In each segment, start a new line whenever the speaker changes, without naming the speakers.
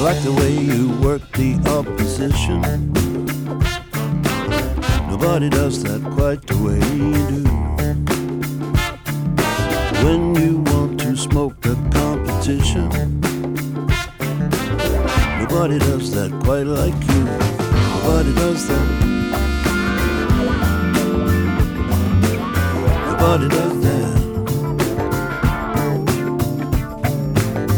I like the way you work the opposition. Nobody does that quite the way you do. When you want to smoke the competition, nobody does that quite like you. Nobody does that. Nobody does that.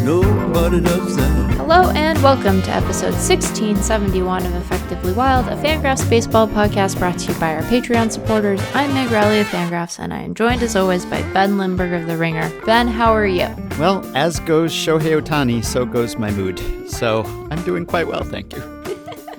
Nobody does that.
Hello and welcome to episode 1671 of Effectively Wild, a Fangraphs baseball podcast brought to you by our Patreon supporters. I'm Meg Riley of Fangraphs, and I am joined as always by Ben Lindbergh of The Ringer. Ben, how are you?
Well, as goes Shohei Ohtani, so goes my mood. So I'm doing quite well, thank you.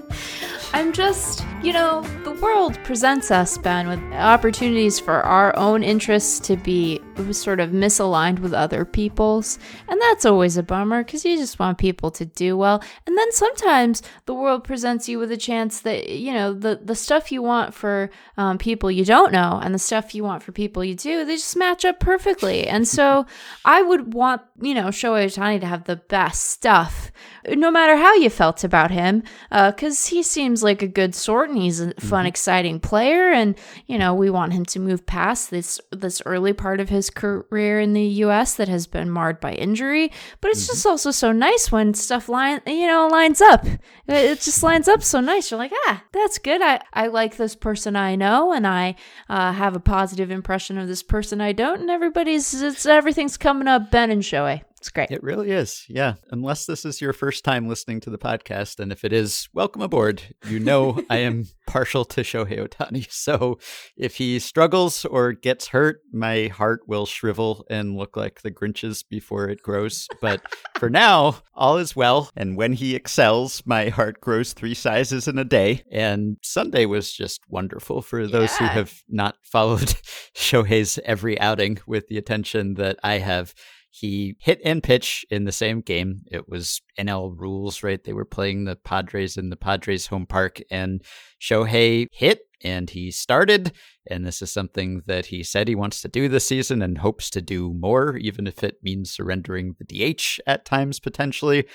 I'm just, you know, the world presents us, Ben, with opportunities for our own interests to be sort of misaligned with other people's. And that's always a bummer because you just want people to do well. And then sometimes the world presents you with a chance that, you know, the, the stuff you want for um, people you don't know and the stuff you want for people you do, they just match up perfectly. And so I would want, you know, Shohei Ohtani to have the best stuff, no matter how you felt about him, because uh, he seems like a good sort and he's a fun, mm-hmm. exciting player. And, you know, we want him to move past this, this early part of his career in the US that has been marred by injury, but it's mm-hmm. just also so nice when stuff line you know lines up. It just lines up so nice. You're like, ah, that's good. I, I like this person I know, and I uh, have a positive impression of this person I don't, and everybody's it's everything's coming up Ben and Shohei. It's great.
It really is. Yeah. Unless this is your first time listening to the podcast, and if it is, welcome aboard. You know I am partial to Shohei Ohtani. So if he struggles or gets hurt, my heart will shrivel and look like the Grinch's before it grows. But for now, all is well. And when he excels, my heart grows three sizes in a day. And Sunday was just wonderful for those yeah. who have not followed Shohei's every outing with the attention that I have he hit and pitch in the same game. It was NL rules, right? They were playing the Padres in the Padres home park, and Shohei hit and he started. And this is something that he said he wants to do this season and hopes to do more, even if it means surrendering the DH at times potentially.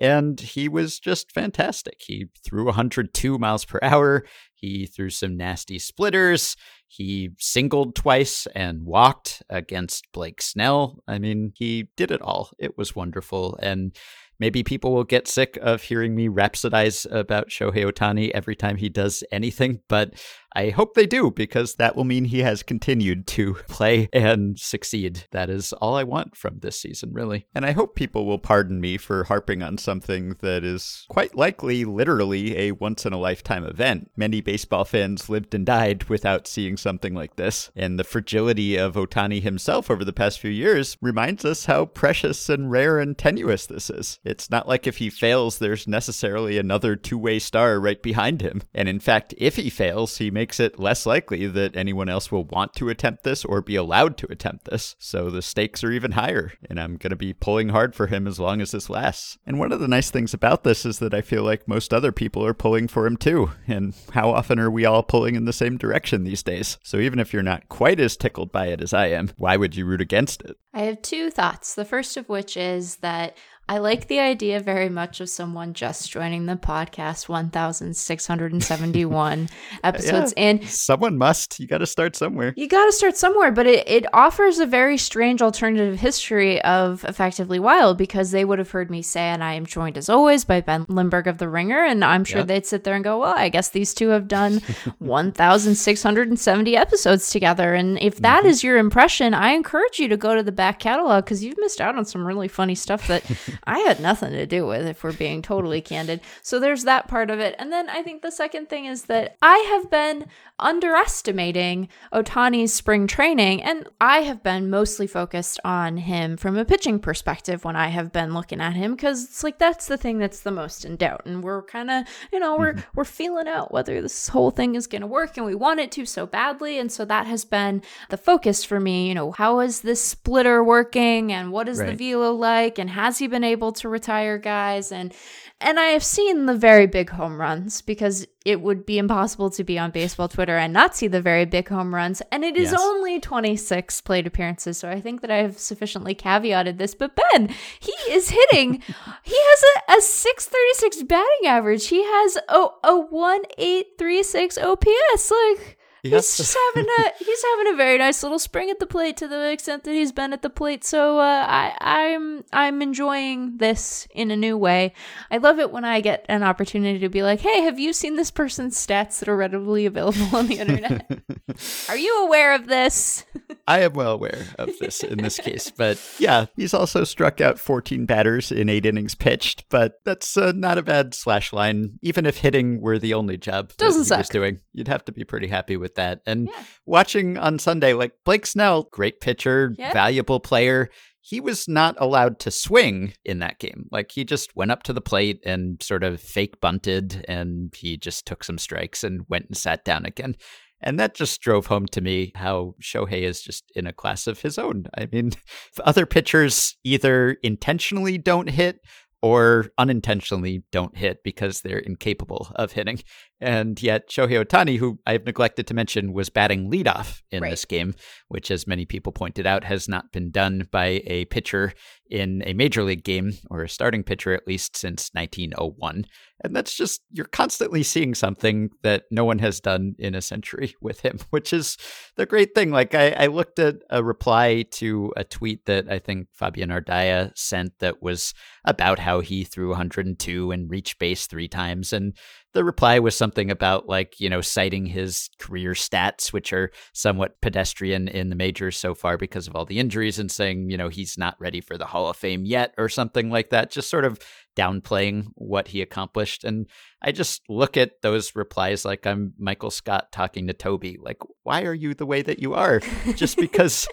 And he was just fantastic. He threw 102 miles per hour. He threw some nasty splitters. He singled twice and walked against Blake Snell. I mean, he did it all. It was wonderful. And maybe people will get sick of hearing me rhapsodize about Shohei Ohtani every time he does anything, but I hope they do because that will mean he has continued to play and succeed. That is all I want from this season, really. And I hope people will pardon me for harping on something that is quite likely literally a once in a lifetime event. Many baseball fans lived and died without seeing something like this, and the fragility of Ohtani himself over the past few years reminds us how precious and rare and tenuous this is. It's not like if he fails, there's necessarily another two way star right behind him. And in fact, if he fails, he makes it less likely that anyone else will want to attempt this or be allowed to attempt this. So the stakes are even higher, and I'm going to be pulling hard for him as long as this lasts. And one of the nice things about this is that I feel like most other people are pulling for him too. And how often are we all pulling in the same direction these days? So even if you're not quite as tickled by it as I am, why would you root against it?
I have two thoughts. The first of which is that I like the idea very much of someone just joining the podcast 1671 episodes yeah, and
someone must you got to start somewhere.
You got to start somewhere, but it, it offers a very strange alternative history of effectively wild because they would have heard me say and I am joined as always by Ben Lindbergh of The Ringer and I'm sure they'd sit there and go, "Well, I guess these two have done 1670 episodes together." And if that mm-hmm. is your impression, I encourage you to go to the back catalog cuz you've missed out on some really funny stuff that I had nothing to do with, if we're being totally candid. So there's that part of it. And then I think the second thing is that I have been underestimating Ohtani's spring training, and I have been mostly focused on him from a pitching perspective when I have been looking at him because it's like that's the thing that's the most in doubt, and we're kind of you know we're mm-hmm. we're feeling out whether this whole thing is going to work, and we want it to so badly, and so that has been the focus for me. You know, how is this splitter working, and what is right. the velo like, and has he been able to retire guys and and I have seen the very big home runs because it would be impossible to be on baseball Twitter and not see the very big home runs. And it is
Yes.
only 26 plate appearances. So I think that I have sufficiently caveated this. But Ben, he is hitting, he has a, a 636 batting average. He has a, a 1836 OPS. Like,
Yes.
He's just having a he's having a very nice little spring at the plate to the extent that he's been at the plate. So uh, I I'm I'm enjoying this in a new way. I love it when I get an opportunity to be like, hey, have you seen this person's stats that are readily available on the internet? are you aware of this?
I am well aware of this in this case, but yeah, he's also struck out 14 batters in eight innings pitched, but that's uh, not a bad slash line. Even if hitting were the only job
Doesn't
he was doing, you'd have to be pretty happy with that. And
Yeah.
watching on Sunday, like Blake Snell, great pitcher,
Yeah.
valuable player. He was not allowed to swing in that game. Like he just went up to the plate and sort of fake bunted, and he just took some strikes and went and sat down again. And that just drove home to me how Shohei is just in a class of his own. I mean, other pitchers either intentionally don't hit or unintentionally don't hit because they're incapable of hitting. And yet, Shohei Ohtani, who I've neglected to mention, was batting leadoff in
Right.
this game, which, as many people pointed out, has not been done by a pitcher in a major league game, or a starting pitcher at least, since 1901. And that's just, you're constantly seeing something that no one has done in a century with him, which is the great thing. Like, I, I looked at a reply to a tweet that I think Fabian Ardaya sent that was about how he threw 102 and reached base three times. And the reply was something about like you know citing his career stats which are somewhat pedestrian in the majors so far because of all the injuries and saying you know he's not ready for the hall of fame yet or something like that just sort of downplaying what he accomplished. And i just look at those replies like i'm michael scott talking to toby like why are you the way that you are? Just because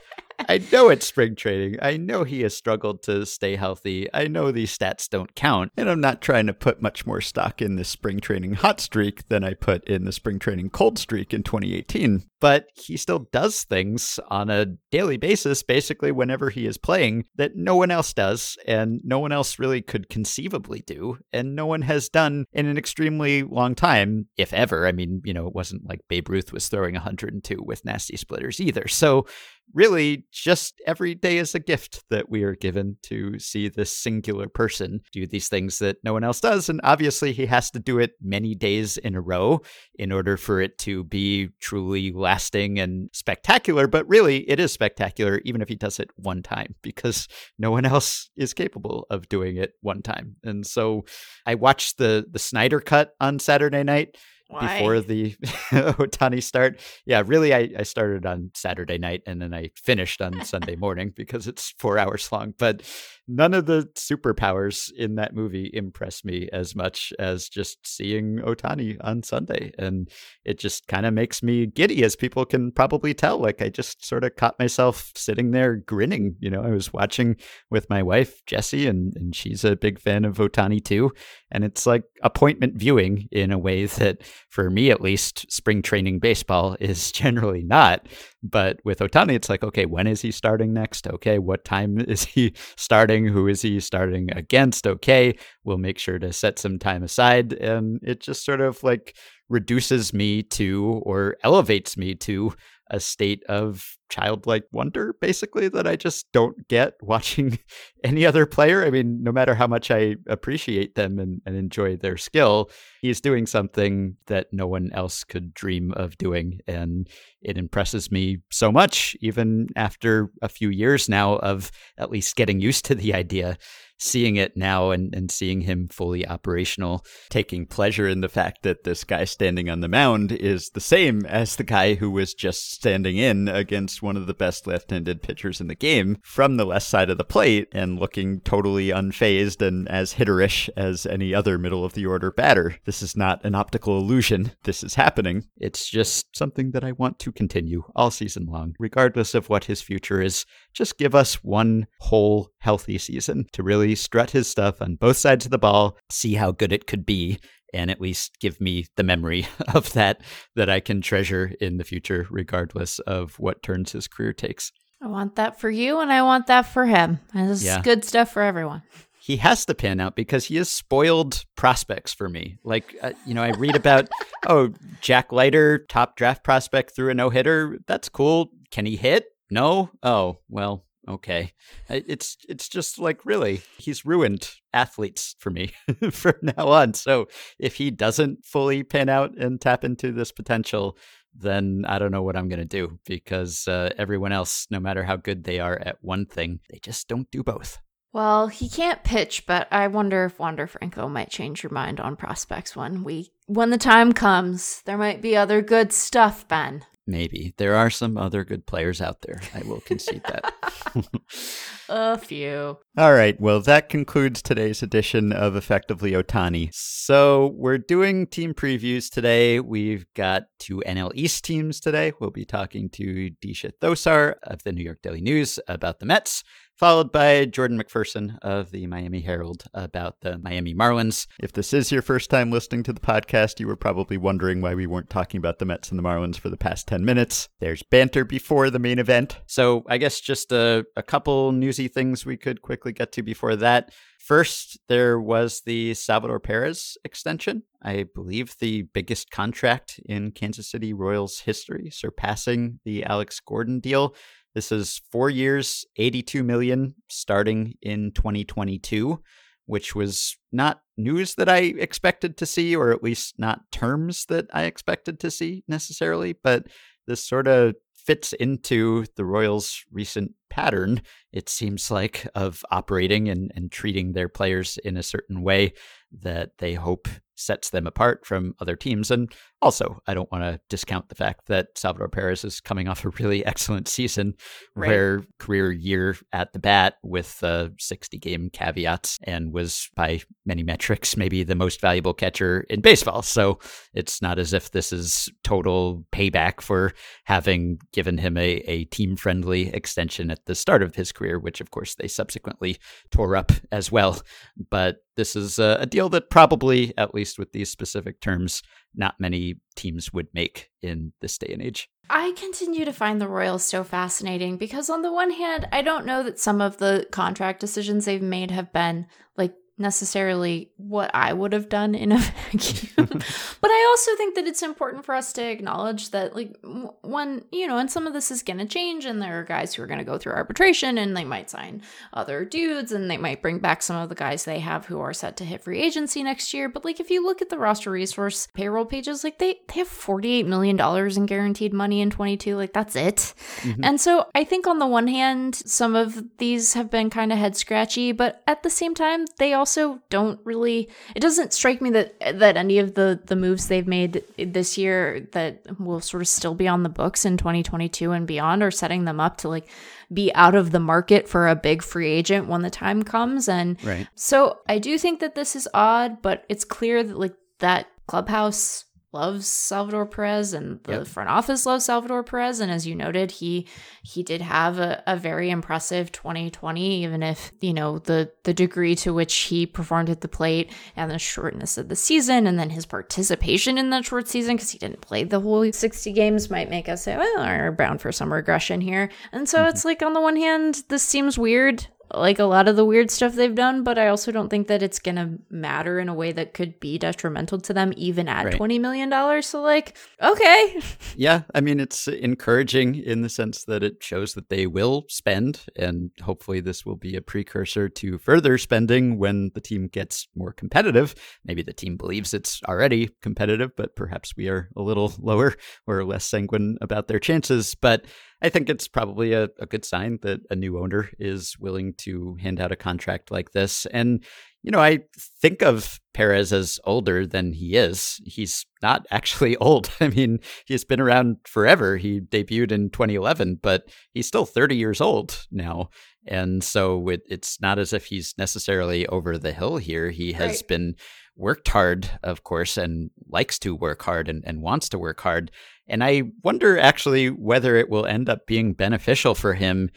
I know it's spring training. I know he has struggled to stay healthy. I know these stats don't count. And I'm not trying to put much more stock in this spring training hot streak than I put in the spring training cold streak in 2018. But he still does things on a daily basis, basically, whenever he is playing, that no one else does and no one else really could conceivably do. And no one has done in an extremely long time, if ever. I mean, you know, it wasn't like Babe Ruth was throwing 102 with nasty splitters either. So really just every day is a gift that we are given to see this singular person do these things that no one else does. And obviously, he has to do it many days in a row in order for it to be truly lasting and spectacular. But really, it is spectacular even if he does it one time because no one else is capable of doing it one time. And so I watched the, the Snyder cut on Saturday night before the Ohtani start. Yeah, really, I, I started on Saturday night and then I finished on Sunday morning because it's four hours long. But none of the superpowers in that movie impress me as much as just seeing Ohtani on Sunday. And it just kind of makes me giddy, as people can probably tell. Like, I just sort of caught myself sitting there grinning. You know, I was watching with my wife, Jessie, and, and she's a big fan of Ohtani too. And it's like appointment viewing in a way that, for me at least, spring training baseball is generally not. But with Ohtani, it's like, okay, when is he starting next? Okay, what time is he starting? Who is he starting against? Okay, we'll make sure to set some time aside. And it just sort of like reduces me to or elevates me to a state of childlike wonder, basically, that I just don't get watching any other player. I mean, no matter how much I appreciate them and, and enjoy their skill, he's doing something that no one else could dream of doing. And it impresses me so much, even after a few years now of at least getting used to the idea. Seeing it now and, and seeing him fully operational, taking pleasure in the fact that this guy standing on the mound is the same as the guy who was just standing in against one of the best left handed pitchers in the game from the left side of the plate and looking totally unfazed and as hitterish as any other middle of the order batter. This is not an optical illusion. This is happening. It's just something that I want to continue all season long, regardless of what his future is. Just give us one whole healthy season to really strut his stuff on both sides of the ball, see how good it could be, and at least give me the memory of that that I can treasure in the future, regardless of what turns his career takes.
I want that for you and I want that for him. And this
Yeah.
is good stuff for everyone.
he has to pan out because he has spoiled prospects for me. Like, uh, you know, I read about, oh, Jack Leiter, top draft prospect through a no hitter. That's cool. Can he hit? No. Oh, well, okay. It's it's just like really, he's ruined athletes for me from now on. So if he doesn't fully pan out and tap into this potential, then I don't know what I'm going to do because uh, everyone else, no matter how good they are at one thing, they just don't do both.
Well, he can't pitch, but I wonder if Wander Franco might change your mind on prospects when we when the time comes. There might be other good stuff, Ben.
Maybe. There are some other good players out there. I will concede that.
A few.
All right. Well, that concludes today's edition of Effectively Ohtani. So we're doing team previews today. We've got two NL East teams today. We'll be talking to Disha Thosar of the New York Daily News about the Mets followed by Jordan McPherson of the Miami Herald about the Miami Marlins. If this is your first time listening to the podcast, you were probably wondering why we weren't talking about the Mets and the Marlins for the past 10 minutes. There's banter before the main event. So I guess just a, a couple newsy things we could quickly get to before that. First, there was the Salvador Perez extension. I believe the biggest contract in Kansas City Royals history, surpassing the Alex Gordon deal. This is four years, 82 million starting in 2022, which was not news that I expected to see, or at least not terms that I expected to see necessarily. But this sort of fits into the Royals' recent pattern, it seems like, of operating and, and treating their players in a certain way that they hope sets them apart from other teams. And also, I don't want to discount the fact that Salvador Perez is coming off a really excellent season, right. where career year at the bat with uh, 60 game caveats and was by many metrics maybe the most valuable catcher in baseball. So it's not as if this is total payback for having given him a, a team friendly extension at the start of his career, which of course they subsequently tore up as well. But this is a, a deal that probably, at least with these specific terms, not many teams would make in this day and age.
I continue to find the Royals so fascinating because, on the one hand, I don't know that some of the contract decisions they've made have been like necessarily what I would have done in a vacuum. but I also think that it's important for us to acknowledge that, like, when, you know, and some of this is going to change, and there are guys who are going to go through arbitration and they might sign other dudes and they might bring back some of the guys they have who are set to hit free agency next year. But, like, if you look at the roster resource payroll pages, like, they, they have $48 million in guaranteed money in 22. Like, that's it. Mm-hmm. And so I think on the one hand, some of these have been kind of head scratchy, but at the same time, they also also don't really it doesn't strike me that that any of the the moves they've made this year that will sort of still be on the books in 2022 and beyond are setting them up to like be out of the market for a big free agent when the time comes and
right.
so I do think that this is odd but it's clear that like that clubhouse loves Salvador Perez and the yep. front office loves Salvador Perez. And as you noted, he he did have a, a, very impressive 2020, even if, you know, the the degree to which he performed at the plate and the shortness of the season and then his participation in that short season, because he didn't play the whole 60 games, might make us say, well, we're bound for some regression here. And so mm-hmm. it's like on the one hand, this seems weird like a lot of the weird stuff they've done, but I also don't think that it's going to matter in a way that could be detrimental to them, even at right. $20 million. So, like, okay.
Yeah. I mean, it's encouraging in the sense that it shows that they will spend, and hopefully, this will be a precursor to further spending when the team gets more competitive. Maybe the team believes it's already competitive, but perhaps we are a little lower or less sanguine about their chances. But I think it's probably a, a good sign that a new owner is willing to hand out a contract like this. And, you know, I think of Perez as older than he is. He's not actually old. I mean, he's been around forever. He debuted in 2011, but he's still 30 years old now. And so it, it's not as if he's necessarily over the hill here. He has right. been worked hard, of course, and likes to work hard and, and wants to work hard. And I wonder actually whether it will end up being beneficial for him.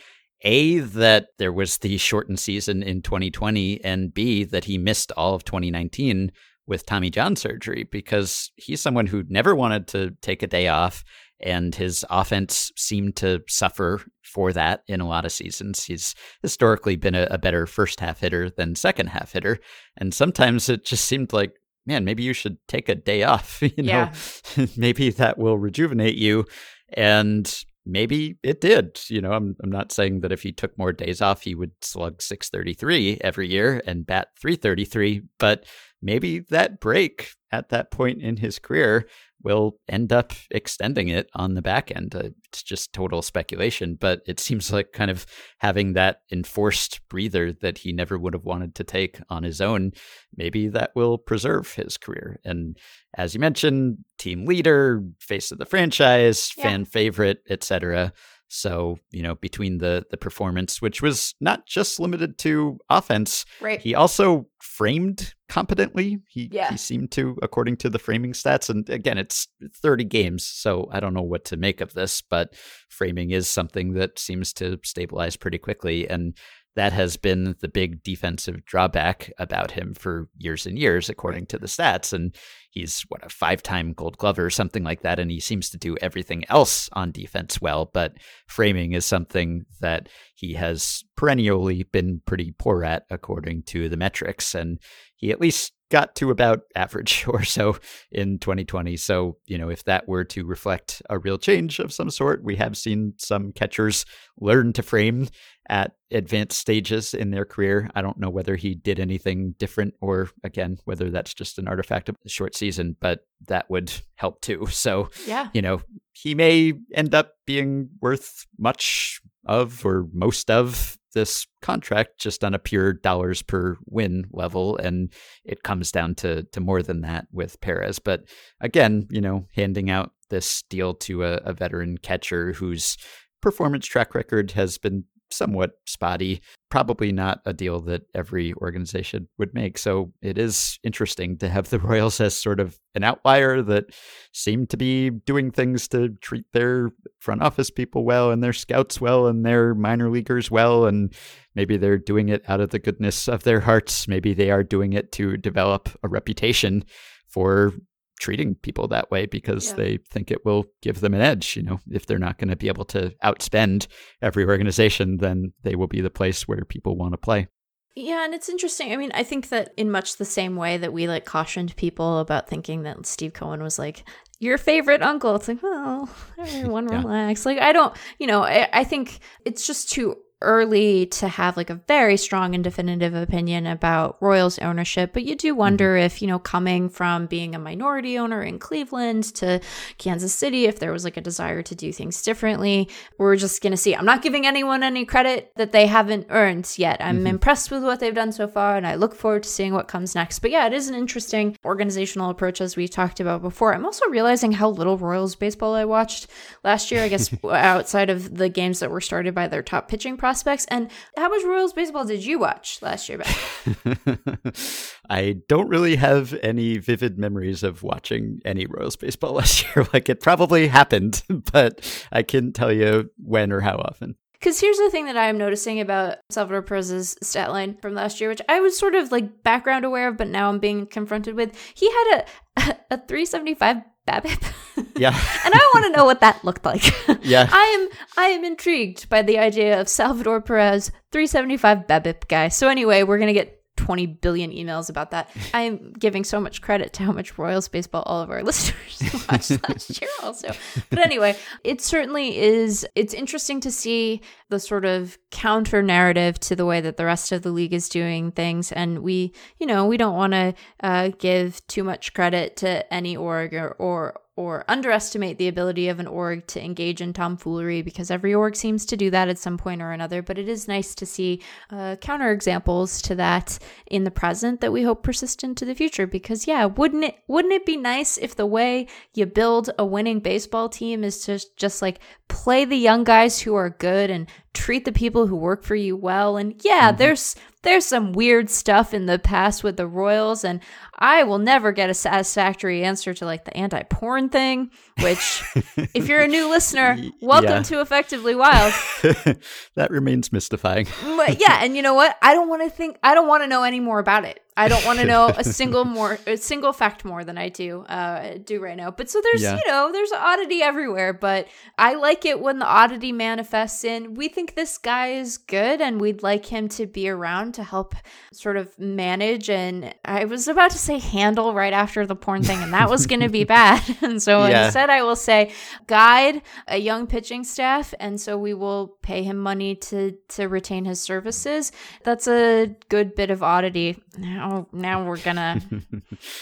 A, that there was the shortened season in 2020, and B, that he missed all of 2019 with Tommy John surgery because he's someone who never wanted to take a day off and his offense seemed to suffer for that in a lot of seasons. He's historically been a, a better first half hitter than second half hitter, and sometimes it just seemed like man, maybe you should take a day off. You know,
Yeah.
maybe that will rejuvenate you. And maybe it did. You know, I'm I'm not saying that if he took more days off, he would slug 633 every year and bat 333, but maybe that break at that point in his career will end up extending it on the back end. Uh, it's just total speculation, but it seems like kind of having that enforced breather that he never would have wanted to take on his own, maybe that will preserve his career. And as you mentioned, team leader, face of the franchise,
Yeah.
fan favorite, etc. So, you know, between the the performance, which was not just limited to offense,
Right.
he also framed competently. He
Yeah.
he seemed to, according to the framing stats. And again, it's 30 games, so I don't know what to make of this, but framing is something that seems to stabilize pretty quickly. And that has been the big defensive drawback about him for years and years, according to the stats. And he's what a five-time Gold Glover or something like that, and he seems to do everything else on defense well. But framing is something that he has perennially been pretty poor at, according to the metrics. And he at least got to about average or so in 2020. So, you know, if that were to reflect a real change of some sort, we have seen some catchers learn to frame at advanced stages in their career. I don't know whether he did anything different or, again, whether that's just an artifact of the short season, but that would help too. So,
Yeah.
you know, he may end up being worth much of or most of this contract just on a pure dollars per win level. And it comes down to, to more than that with Perez. But again, you know, handing out this deal to a, a veteran catcher whose performance track record has been somewhat spotty. Probably not a deal that every organization would make. So it is interesting to have the Royals as sort of an outlier that seem to be doing things to treat their front office people well and their scouts well and their minor leaguers well. And maybe they're doing it out of the goodness of their hearts. Maybe they are doing it to develop a reputation for treating people that way because
Yeah.
they think it will give them an edge. You know, if they're not going to be able to outspend every organization, then they will be the place where people want to play.
Yeah, and it's interesting. I mean, I think that in much the same way that we like cautioned people about thinking that Steve Cohen was like your favorite uncle. It's like, well, everyone
Yeah.
relax. Like, I don't, you know, I, I think it's just too early to have like a very strong and definitive opinion about Royals ownership. But you do wonder mm-hmm. if, you know, coming from being a minority owner in Cleveland to Kansas City, if there was like a desire to do things differently, we're just going to see. I'm not giving anyone any credit that they haven't earned yet. I'm mm-hmm. impressed with what they've done so far, and I look forward to seeing what comes next. But yeah, it is an interesting organizational approach, as we talked about before. I'm also realizing how little Royals baseball I watched last year, I guess, outside of the games that were started by their top pitching prospects. And how much Royals baseball did you watch last year?
I don't really have any vivid memories of watching any Royals baseball last year. Like it probably happened, but I couldn't tell you when or how often.
Because here's the thing that I'm noticing about Salvador Perez's stat line from last year, which I was sort of like background aware of, but now I'm being confronted with. He had a a 375 BABIP.
Yeah.
and I want to know what that looked like.
Yeah.
I am I am intrigued by the idea of Salvador Perez 375 BABIP guy. So anyway, we're gonna get 20 billion emails about that. I am giving so much credit to how much Royals baseball all of our listeners watched last year also. But anyway, it certainly is it's interesting to see the sort of counter narrative to the way that the rest of the league is doing things and we, you know, we don't want to uh, give too much credit to any org or, or or underestimate the ability of an org to engage in tomfoolery because every org seems to do that at some point or another. But it is nice to see uh, counter examples to that in the present that we hope persist into the future. Because yeah, wouldn't it wouldn't it be nice if the way you build a winning baseball team is to just like play the young guys who are good and treat the people who work for you well? And yeah, there's there's some weird stuff in the past with the Royals, and I will never get a satisfactory answer to like the anti porn thing, which, if you're a new listener, welcome
yeah.
to Effectively Wild.
that remains mystifying.
But yeah, and you know what? I don't want to think, I don't want to know any more about it. I don't want to know a single more a single fact more than I do uh, do right now. But so there's
Yeah.
you know there's oddity everywhere. But I like it when the oddity manifests in. We think this guy is good, and we'd like him to be around to help sort of manage. And I was about to say handle right after the porn thing, and that was going to be bad. And so
Yeah.
instead, I will say guide a young pitching staff, and so we will pay him money to to retain his services. That's a good bit of oddity. Now, now we're gonna.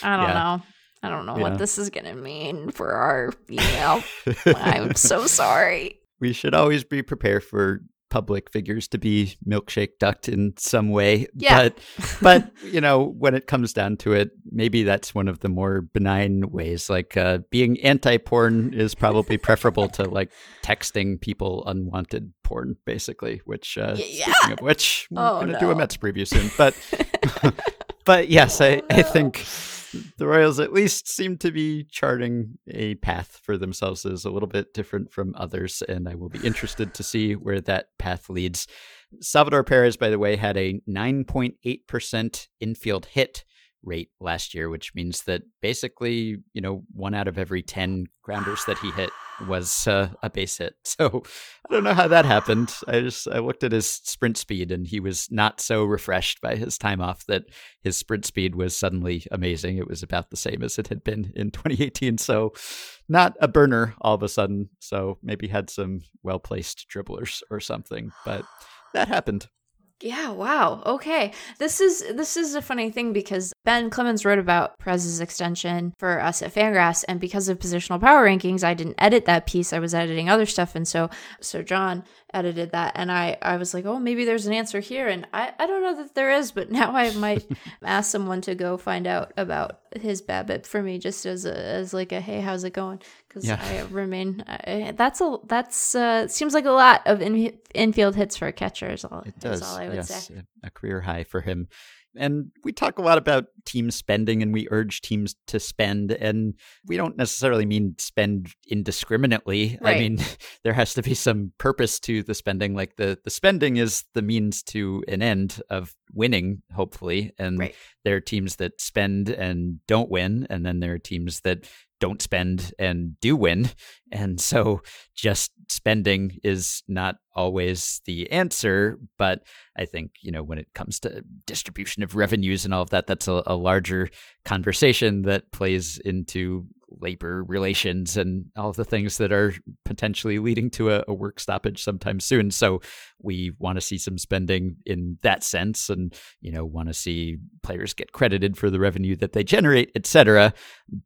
I don't
Yeah.
know. I don't know
Yeah.
what this is gonna mean for our email. I'm so sorry.
we should always be prepared for public figures to be milkshake ducked in some way.
Yeah.
But but you know, when it comes down to it, maybe that's one of the more benign ways. Like uh, being anti porn is probably preferable to like texting people unwanted porn, basically. Which uh,
Y-
speaking of which, we're
Oh,
gonna do a. Mets preview soon. But but yes, I, I think the Royals at least seem to be charting a path for themselves that is a little bit different from others, and I will be interested to see where that path leads. Salvador Perez, by the way, had a 9.8% infield hit rate last year, which means that basically, you know, one out of every 10 grounders that he hit was uh, a base hit. So I don't know how that happened. I just I looked at his sprint speed and he was not so refreshed by his time off that his sprint speed was suddenly amazing. It was about the same as it had been in 2018. So not a burner all of a sudden. So maybe had some well placed dribblers or something, but that happened.
Yeah, wow. Okay. This is this is a funny thing because Ben Clemens wrote about Perez's extension for us at Fangraphs and because of positional power rankings, I didn't edit that piece. I was editing other stuff and so so John edited that and I I was like, "Oh, maybe there's an answer here." And I I don't know that there is, but now I might ask someone to go find out about his BABIP for me just as a as like a, "Hey, how's it going?" cuz
Yeah.
I remain I, that's a that's uh seems like a lot of in, infield hits for a catcher is all
it does.
all I would
yes,
say.
a career high for him. And we talk a lot about team spending and we urge teams to spend. And we don't necessarily mean spend indiscriminately. I mean, there has to be some purpose to the spending. Like the, the spending is the means to an end of winning, hopefully. And
Right.
there are teams that spend and don't win. And then there are teams that don't spend and do win. And so just spending is not always the answer. But I think, you know, when it comes to distribution of revenues and all of that, that's a, a larger conversation that plays into labor relations and all of the things that are potentially leading to a, a work stoppage sometime soon. So we want to see some spending in that sense and, you know, want to see players get credited for the revenue that they generate, et cetera.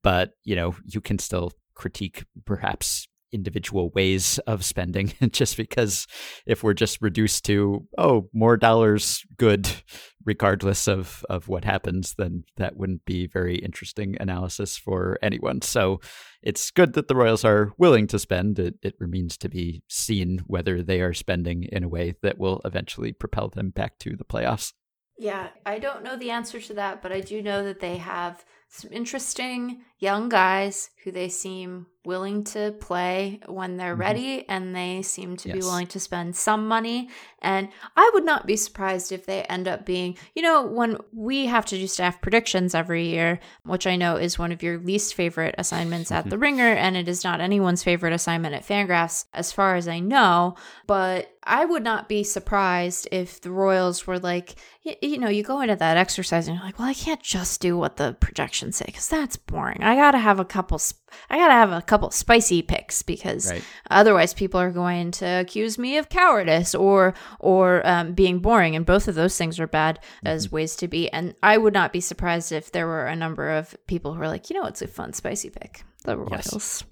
But, you know, you can still critique perhaps individual ways of spending just because if we're just reduced to oh more dollars good regardless of of what happens then that wouldn't be very interesting analysis for anyone. So it's good that the royals are willing to spend. It, it remains to be seen whether they are spending in a way that will eventually propel them back to the playoffs.
Yeah, I don't know the answer to that, but I do know that they have some interesting young guys who they seem willing to play when they're
Mhm.
ready and they seem to be willing to spend some money. And I would not be surprised if they end up being, you know, when we have to do staff predictions every year, which I know is one of your least favorite assignments at the Ringer, and it is not anyone's favorite assignment at Fangraphs, as far as I know. But I would not be surprised if the Royals were like, y- you know, you go into that exercise and you're like, well, I can't just do what the projections say because that's boring. I gotta have a couple. Sp- I gotta have a couple spicy picks because
right
otherwise people are going to accuse me of cowardice or or um, being boring and both of those things are bad as ways to be and i would not be surprised if there were a number of people who are like you know it's a fun spicy pick the
Yes.
royals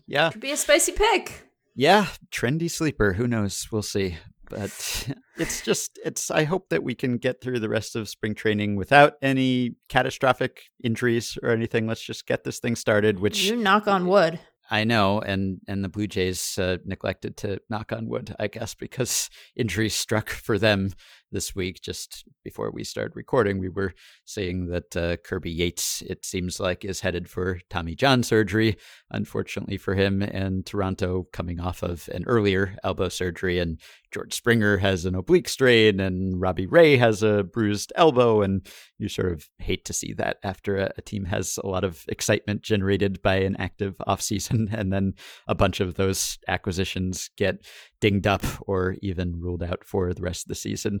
yeah
could be a spicy pick
Yeah, trendy sleeper. Who knows? We'll see. But it's just, it's, I hope that we can get through the rest of spring training without any catastrophic injuries or anything. Let's just get this thing started, which
you knock on wood
I know. And, and the Blue Jays uh, neglected to knock on wood, I guess, because injuries struck for them this week. Just before we started recording, we were saying that uh, Kirby Yates, it seems like, is headed for Tommy John surgery, unfortunately for him, and Toronto coming off of an earlier elbow surgery. And George Springer has an oblique strain, and Robbie Ray has a bruised elbow. And you sort of hate to see that after a, a team has a lot of excitement generated by an active offseason, and then a bunch of those acquisitions get dinged up or even ruled out for the rest of the season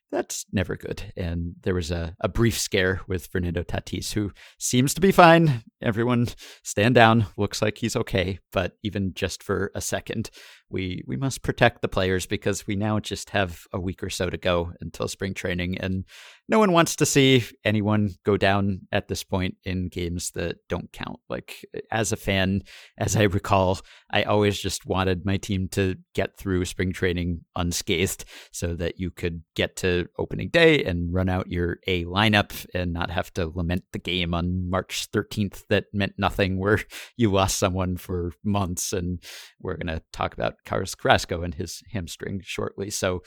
that's never good. And there was a, a brief scare with Fernando Tatis, who seems to be fine. Everyone stand down. Looks like he's okay. But even just for a second, we, we must protect the players because we now just have a week or so to go until spring training. And no one wants to see anyone go down at this point in games that don't count. Like, as a fan, as I recall, I always just wanted my team to get through spring training unscathed so that you could get to opening day and run out your A lineup and not have to lament the game on March 13th that meant nothing, where you lost someone for months. And we're going to talk about Carlos Carrasco and his hamstring shortly. So,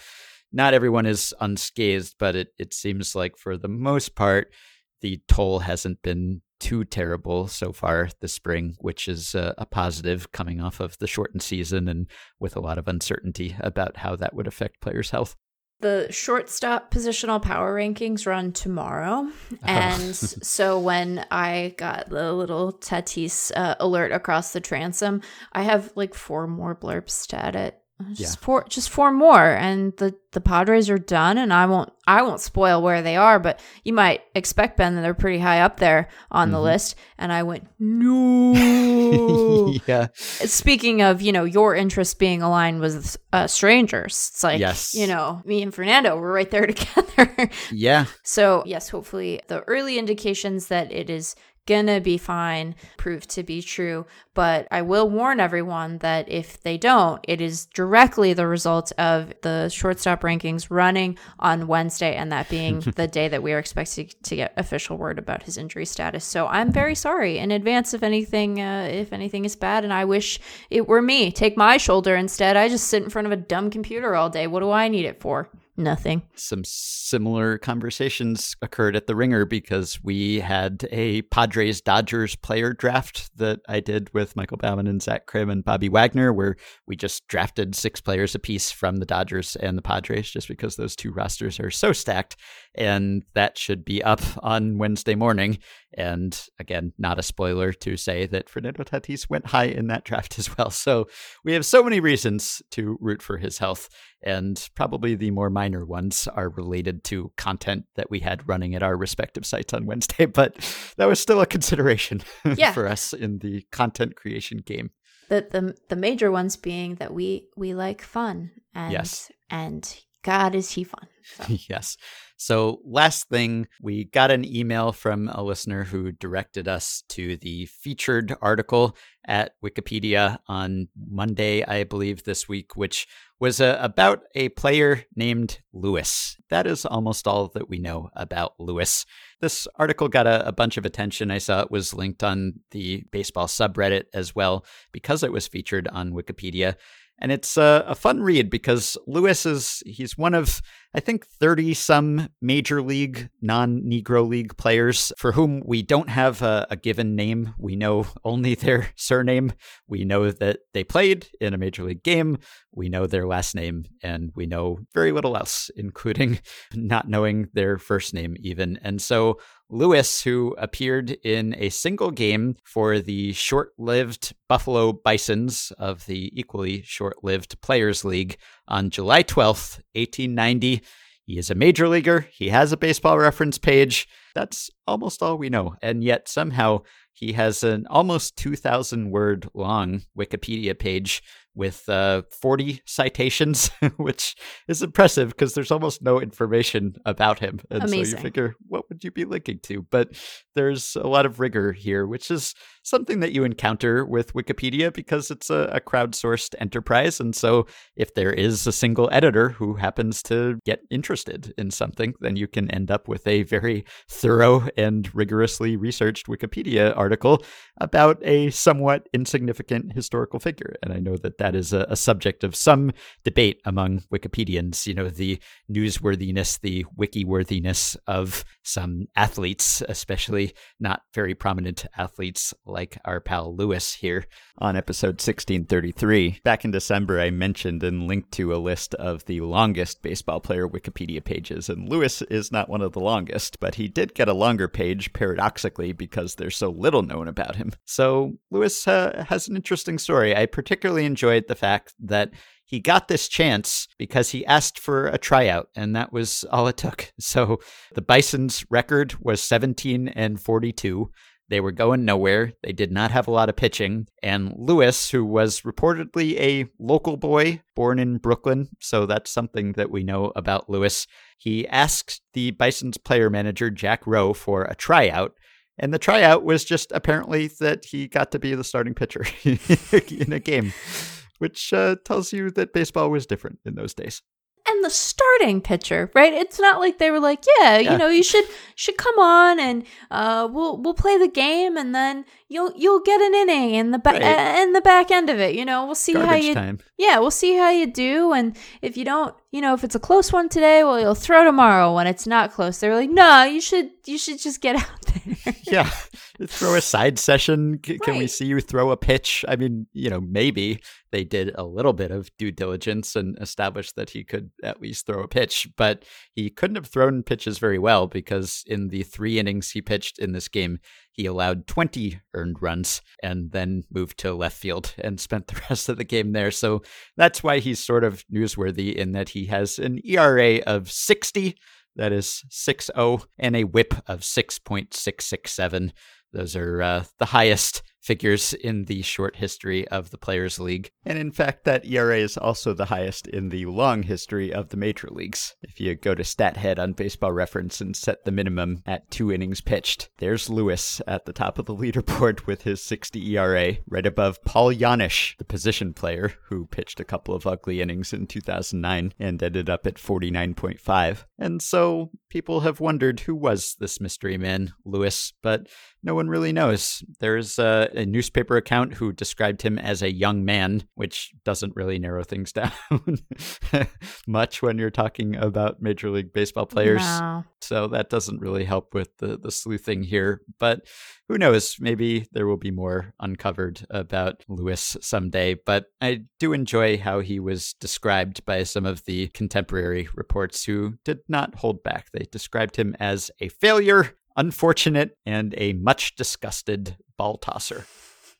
not everyone is unscathed, but it, it seems like for the most part, the toll hasn't been too terrible so far this spring, which is a, a, positive coming off of the shortened season and with a lot of uncertainty about how that would affect players' health.
The shortstop positional power rankings run tomorrow. And so when I got the little Tatis uh, alert across the transom, I have like four more blurbs to edit just yeah. four just four more and the the padres are done and i won't i won't spoil where they are but you might expect ben that they're pretty high up there on mm-hmm. the list and i went no
yeah
speaking of you know your interest being aligned with uh, strangers it's like
yes.
you know me and fernando we're right there together
yeah
so yes hopefully the early indications that it is gonna be fine proved to be true. But I will warn everyone that if they don't, it is directly the result of the shortstop rankings running on Wednesday and that being the day that we are expected to get official word about his injury status. So I'm very sorry in advance if anything uh, if anything is bad and I wish it were me. Take my shoulder instead. I just sit in front of a dumb computer all day. What do I need it for? Nothing.
Some similar conversations occurred at the Ringer because we had a Padres Dodgers player draft that I did with Michael Baumann and Zach Kram and Bobby Wagner, where we just drafted six players apiece from the Dodgers and the Padres just because those two rosters are so stacked. And that should be up on Wednesday morning. And again, not a spoiler to say that Fernando Tatis went high in that draft as well. So we have so many reasons to root for his health. And probably the more minor ones are related to content that we had running at our respective sites on Wednesday. But that was still a consideration yeah. for us in the content creation game.
The, the the major ones being that we we like fun and yes. and God is he fun.
So. yes. So, last thing, we got an email from a listener who directed us to the featured article at Wikipedia on Monday, I believe, this week, which was uh, about a player named Lewis. That is almost all that we know about Lewis. This article got a, a bunch of attention. I saw it was linked on the baseball subreddit as well because it was featured on Wikipedia. And it's a, a fun read because Lewis is, he's one of, I think, 30 some major league, non Negro League players for whom we don't have a, a, given name. We know only their surname. We know that they played in a major league game. We know their last name, and we know very little else, including not knowing their first name, even. And so Lewis, who appeared in a single game for the short lived Buffalo Bisons of the equally short lived Players League on July 12th, 1890. He is a major leaguer. He has a baseball reference page. That's almost all we know. And yet, somehow, he has an almost 2,000 word long Wikipedia page with uh, 40 citations, which is impressive because there's almost no information about him. And
Amazing.
so you figure, what would you be linking to? But there's a lot of rigor here, which is something that you encounter with Wikipedia because it's a, a crowdsourced enterprise. And so if there is a single editor who happens to get interested in something, then you can end up with a very thorough and rigorously researched Wikipedia article about a somewhat insignificant historical figure. And I know that that is a, a subject of some debate among Wikipedians, you know, the newsworthiness, the wiki worthiness of some athletes, especially not very prominent athletes like our pal Lewis here on episode 1633. Back in December, I mentioned and linked to a list of the longest baseball player Wikipedia pages, and Lewis is not one of the longest, but he did get a longer page paradoxically because there's so little known about him. So Lewis uh, has an interesting story. I particularly enjoyed the fact that he got this chance because he asked for a tryout, and that was all it took. So the Bison's record was 17 and 42. They were going nowhere. They did not have a lot of pitching. And Lewis, who was reportedly a local boy born in Brooklyn, so that's something that we know about Lewis, he asked the Bison's player manager, Jack Rowe, for a tryout. And the tryout was just apparently that he got to be the starting pitcher in a game, which uh, tells you that baseball was different in those days
and the starting pitcher, right? It's not like they were like, yeah,
Yeah.
you know, you should should come on and uh, we'll we'll play the game, and then you'll you'll get an inning in the back
Right.
in the back end of it. You know, we'll see how you
time.
yeah, we'll see how you do, and if you don't, you know, if it's a close one today, well, you'll throw tomorrow when it's not close. They're like, no, you should you should just get out there.
yeah. Throw a side session. C- Can we see you throw a pitch? I mean, you know, maybe they did a little bit of due diligence and established that he could at least throw a pitch, but he couldn't have thrown pitches very well because in the three innings he pitched in this game, he allowed 20 earned runs and then moved to left field and spent the rest of the game there. So that's why he's sort of newsworthy in that he has an ERA of 60 that is 6-0 and a whip of 6.667 those are uh, the highest figures in the short history of the Players League. And in fact, that ERA is also the highest in the long history of the major leagues. If you go to StatHead on Baseball Reference and set the minimum at two innings pitched, there's Lewis at the top of the leaderboard with his 60 ERA, right above Paul Janish, the position player who pitched a couple of ugly innings in 2009 and ended up at 49.5. And so people have wondered who was this mystery man, Lewis, but no one really knows. There's uh, a newspaper account who described him as a young man, which doesn't really narrow things down much when you're talking about Major League Baseball players.
No.
So that doesn't really help with the, the sleuthing here. But who knows? Maybe there will be more uncovered about Lewis someday. But I do enjoy how he was described by some of the contemporary reports who did not hold back. They described him as a failure, unfortunate, and a much disgusted ball tosser.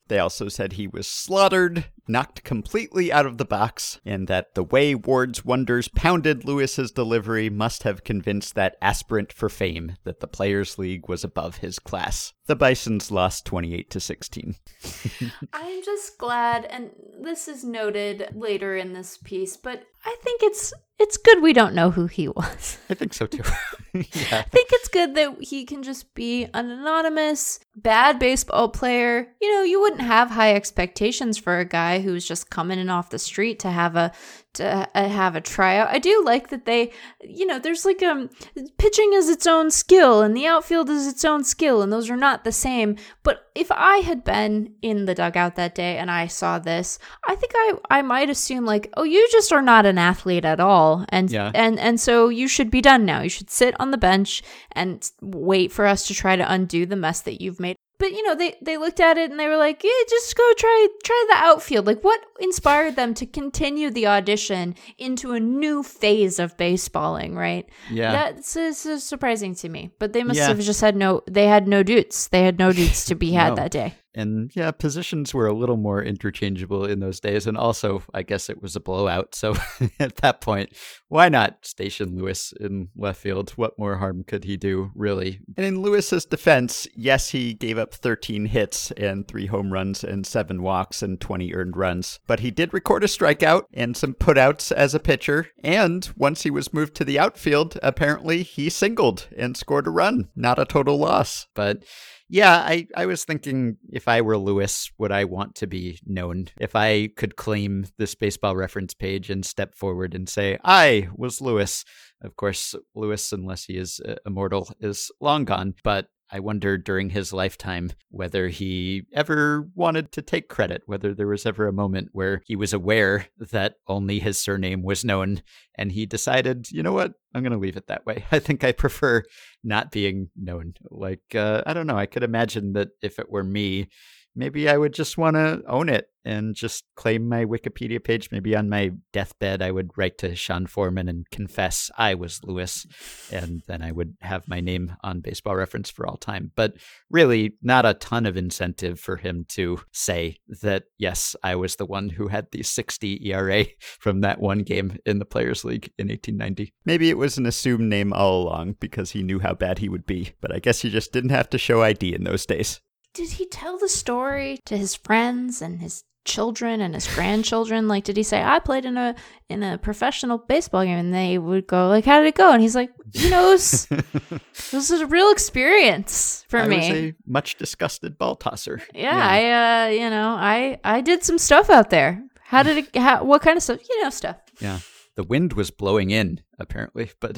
They also said he was slaughtered, knocked completely out of the box, and that the way Ward's wonders pounded Lewis's delivery must have convinced that aspirant for fame that the Players League was above his class. The Bisons lost 28 to 16.
I'm just glad, and this is noted later in this piece, but I think it's it's good we don't know who he was.
I think so too. yeah.
I think it's good that he can just be an anonymous bad baseball player. You know, you wouldn't have high expectations for a guy who's just coming in off the street to have a to uh, have a tryout. I do like that they, you know, there's like um pitching is its own skill and the outfield is its own skill and those are not the same. But if I had been in the dugout that day and I saw this, I think I I might assume like, "Oh, you just are not an athlete at all." And
Yeah.
and and so you should be done now. You should sit on the bench and wait for us to try to undo the mess that you've made. But you know, they they looked at it and they were like, "Yeah, just go try try the outfield." Like what inspired them to continue the audition into a new phase of baseballing, right?
Yeah.
That's uh, surprising to me. But they must
Yeah.
have just had no they had no dudes. They had no dudes to be had
No.
that day.
And yeah, positions were a little more interchangeable in those days. And also, I guess it was a blowout. So at that point, why not station Lewis in left field? What more harm could he do, really? And in Lewis's defense, yes, he gave up 13 hits and three home runs and seven walks and 20 earned runs. But he did record a strikeout and some putouts as a pitcher. And once he was moved to the outfield, apparently he singled and scored a run. Not a total loss. But Yeah, I, I was thinking if I were Lewis, would I want to be known? If I could claim this baseball reference page and step forward and say, I was Lewis. Of course, Lewis, unless he is uh, immortal, is long gone. But I wonder during his lifetime whether he ever wanted to take credit, whether there was ever a moment where he was aware that only his surname was known and he decided, you know what, I'm going to leave it that way. I think I prefer not being known. Like, uh, I don't know, I could imagine that if it were me, maybe I would just want to own it and just claim my Wikipedia page. Maybe on my deathbed, I would write to Sean Foreman and confess I was Lewis, and then I would have my name on baseball reference for all time. But really, not a ton of incentive for him to say that, yes, I was the one who had the 60 ERA from that one game in the Players League in 1890. Maybe it was an assumed name all along because he knew how bad he would be, but I guess he just didn't have to show ID in those days
did he tell the story to his friends and his children and his grandchildren? Like did he say i played in a in a professional baseball game and they would go like how did it go? And he's like you know this was a real experience for me.
I
me.
was a much disgusted ball tosser.
Yeah, i uh you know i i did some stuff out there. How did it how, what kind of stuff? You know stuff.
Yeah. The wind was blowing in apparently, but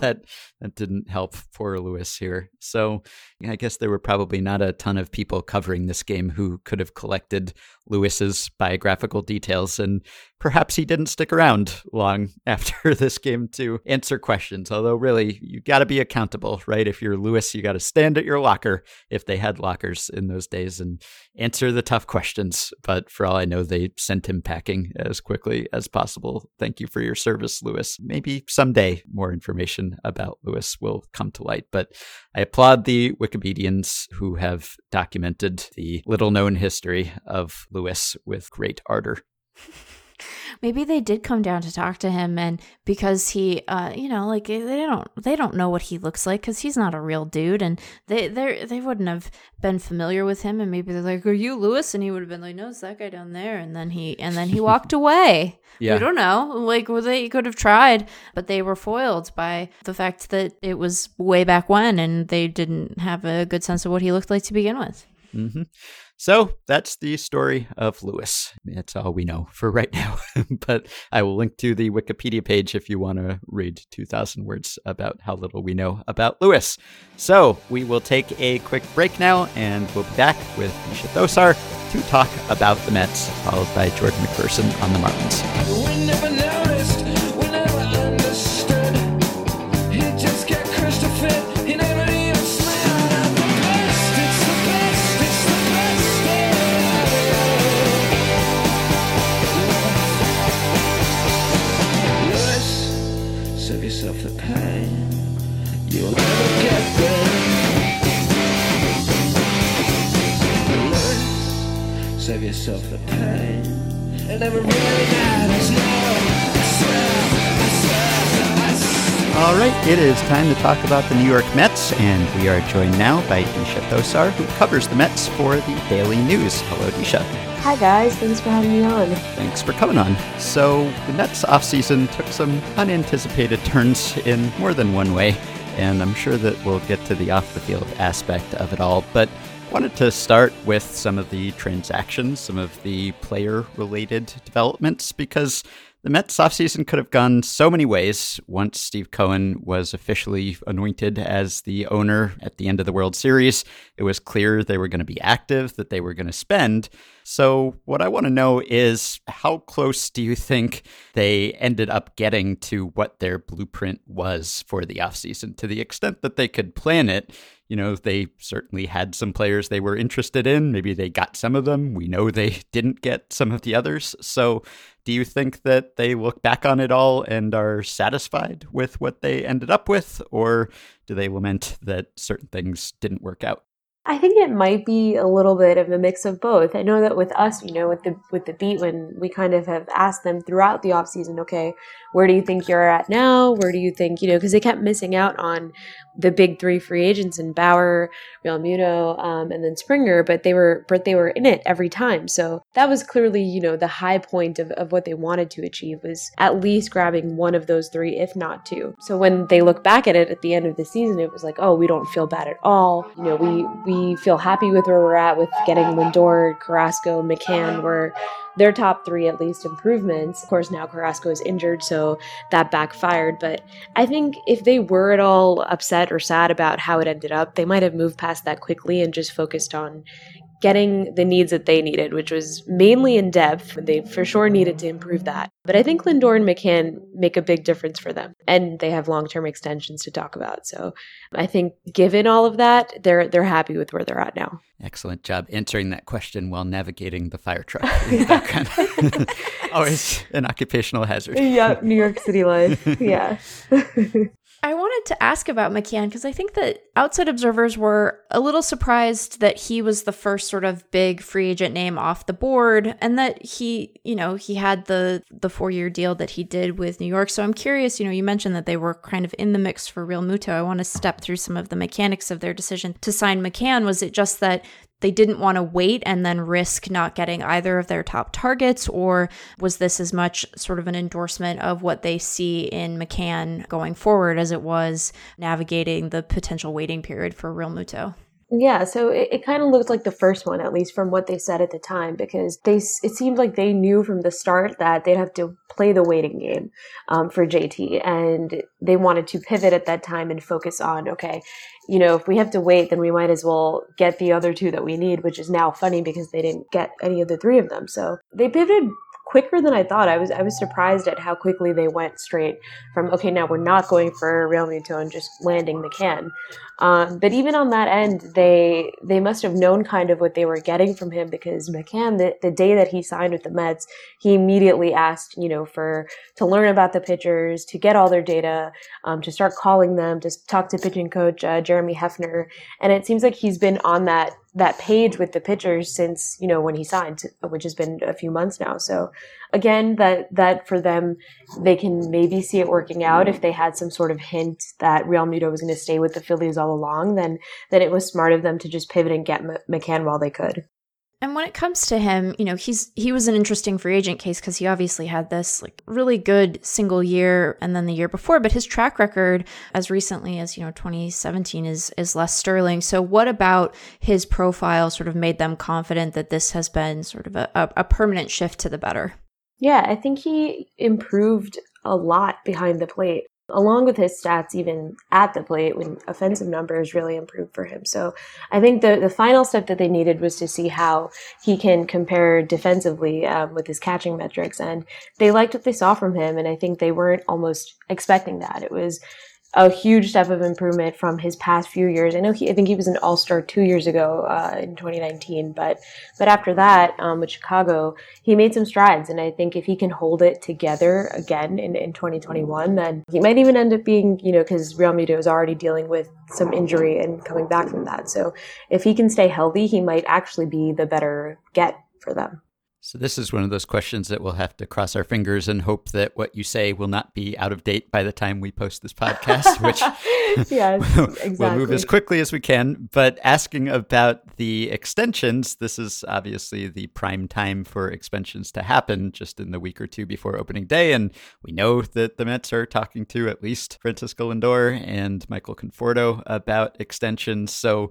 that that didn't help poor Lewis here. So I guess there were probably not a ton of people covering this game who could have collected Lewis's biographical details, and perhaps he didn't stick around long after this game to answer questions. Although really, you got to be accountable, right? If you're Lewis, you got to stand at your locker if they had lockers in those days and answer the tough questions. But for all I know, they sent him packing as quickly as possible. Thank you for your service, Lewis. Maybe someday more information about Lewis will come to light. But I applaud the Wikipedians who have documented the little known history of Lewis with great ardor.
maybe they did come down to talk to him and because he uh you know like they don't they don't know what he looks like because he's not a real dude and they they they wouldn't have been familiar with him and maybe they're like are you lewis and he would have been like no it's that guy down there and then he and then he walked away yeah. we don't know like well, they could have tried but they were foiled by the fact that it was way back when and they didn't have a good sense of what he looked like to begin with
mm-hmm. So that's the story of Lewis. That's all we know for right now. but I will link to the Wikipedia page if you want to read 2,000 words about how little we know about Lewis. So we will take a quick break now and we'll be back with Deesha Thosar to talk about the Mets, followed by Jordan McPherson on the Marlins. Never really matters All right, it is time to talk about the New York Mets, and we are joined now by Deesha Thosar, who covers the Mets for the Daily News. Hello, Deesha.
Hi, guys. Thanks for having me on.
Thanks for coming on. So, the Mets offseason took some unanticipated turns in more than one way, and I'm sure that we'll get to the off the field aspect of it all. But Wanted to start with some of the transactions, some of the player related developments, because the Mets offseason could have gone so many ways once Steve Cohen was officially anointed as the owner at the end of the World Series. It was clear they were going to be active, that they were going to spend. So, what I want to know is how close do you think they ended up getting to what their blueprint was for the offseason to the extent that they could plan it? You know, they certainly had some players they were interested in. Maybe they got some of them. We know they didn't get some of the others. So, do you think that they look back on it all and are satisfied with what they ended up with? Or do they lament that certain things didn't work out?
I think it might be a little bit of a mix of both. I know that with us, you know, with the with the beat when we kind of have asked them throughout the off season, okay, where do you think you're at now? Where do you think, you know, because they kept missing out on the big three free agents in Bauer, Realmuto, um, and then Springer, but they were but they were in it every time. So that was clearly, you know, the high point of, of what they wanted to achieve was at least grabbing one of those three, if not two. So when they look back at it at the end of the season, it was like, oh, we don't feel bad at all. You know, we we feel happy with where we're at with getting Lindor, Carrasco, McCann. Were their top three at least improvements. Of course, now Carrasco is injured, so that backfired. But I think if they were at all upset or sad about how it ended up, they might have moved past that quickly and just focused on getting the needs that they needed, which was mainly in depth. They for sure needed to improve that. But I think Lindor and McCann make a big difference for them, and they have long term extensions to talk about. So I think, given all of that, they're they're happy with where they're at now.
Excellent job answering that question while navigating the fire truck in the background. Always an occupational hazard.
Yeah, New York City life. Yeah.
Wanted to ask about McCann because I think that outside observers were a little surprised that he was the first sort of big free agent name off the board and that he, you know, he had the the 4-year deal that he did with New York. So I'm curious, you know, you mentioned that they were kind of in the mix for Realmuto. I want to step through some of the mechanics of their decision to sign McCann. Was it just that they didn't want to wait and then risk not getting either of their top targets? Or was this as much sort of an endorsement of what they see in McCann going forward as it was navigating the potential waiting period for Realmuto?
Yeah, so it, it kind of looked like the first one, at least from what they said at the time, because they it seemed like they knew from the start that they'd have to play the waiting game um, for JT, and they wanted to pivot at that time and focus on okay, you know, if we have to wait, then we might as well get the other two that we need, which is now funny because they didn't get any of the three of them. So they pivoted quicker than I thought. I was I was surprised at how quickly they went straight from okay, now we're not going for Realmuto and just landing McCann. Um, but even on that end, they they must have known kind of what they were getting from him because McCann, the, the day that he signed with the Mets, he immediately asked, you know, for to learn about the pitchers, to get all their data, um, to start calling them, to talk to pitching coach uh, Jeremy Hefner, and it seems like he's been on that that page with the pictures since you know when he signed which has been a few months now. So again that that for them they can maybe see it working out. If they had some sort of hint that Realmuto was going to stay with the Phillies all along then then it was smart of them to just pivot and get M- McCann while they could
and when it comes to him, you know, he's he was an interesting free agent case because he obviously had this like really good single year and then the year before, but his track record as recently as, you know, 2017 is is less sterling. So what about his profile sort of made them confident that this has been sort of a, a, a permanent shift to the better?
Yeah, I think he improved a lot behind the plate along with his stats even at the plate when offensive numbers really improved for him. So I think the, the final step that they needed was to see how he can compare defensively um, with his catching metrics. And they liked what they saw from him. And I think they weren't almost expecting that. It was a huge step of improvement from his past few years. I know he, I think he was an All Star two years ago uh, in 2019, but but after that um, with Chicago, he made some strides, and I think if he can hold it together again in, in 2021, then he might even end up being you know because Realmuto is already dealing with some injury and coming back from that. So if he can stay healthy, he might actually be the better get for them.
So, this is one of those questions that we'll have to cross our fingers and hope that what you say will not be out of date by the time we post this podcast, which
yes, exactly.
we'll move as quickly as we can. But asking about the extensions, this is obviously the prime time for extensions to happen just in the week or two before opening day. And we know that the Mets are talking to at least Francisco Lindor and Michael Conforto about extensions. So,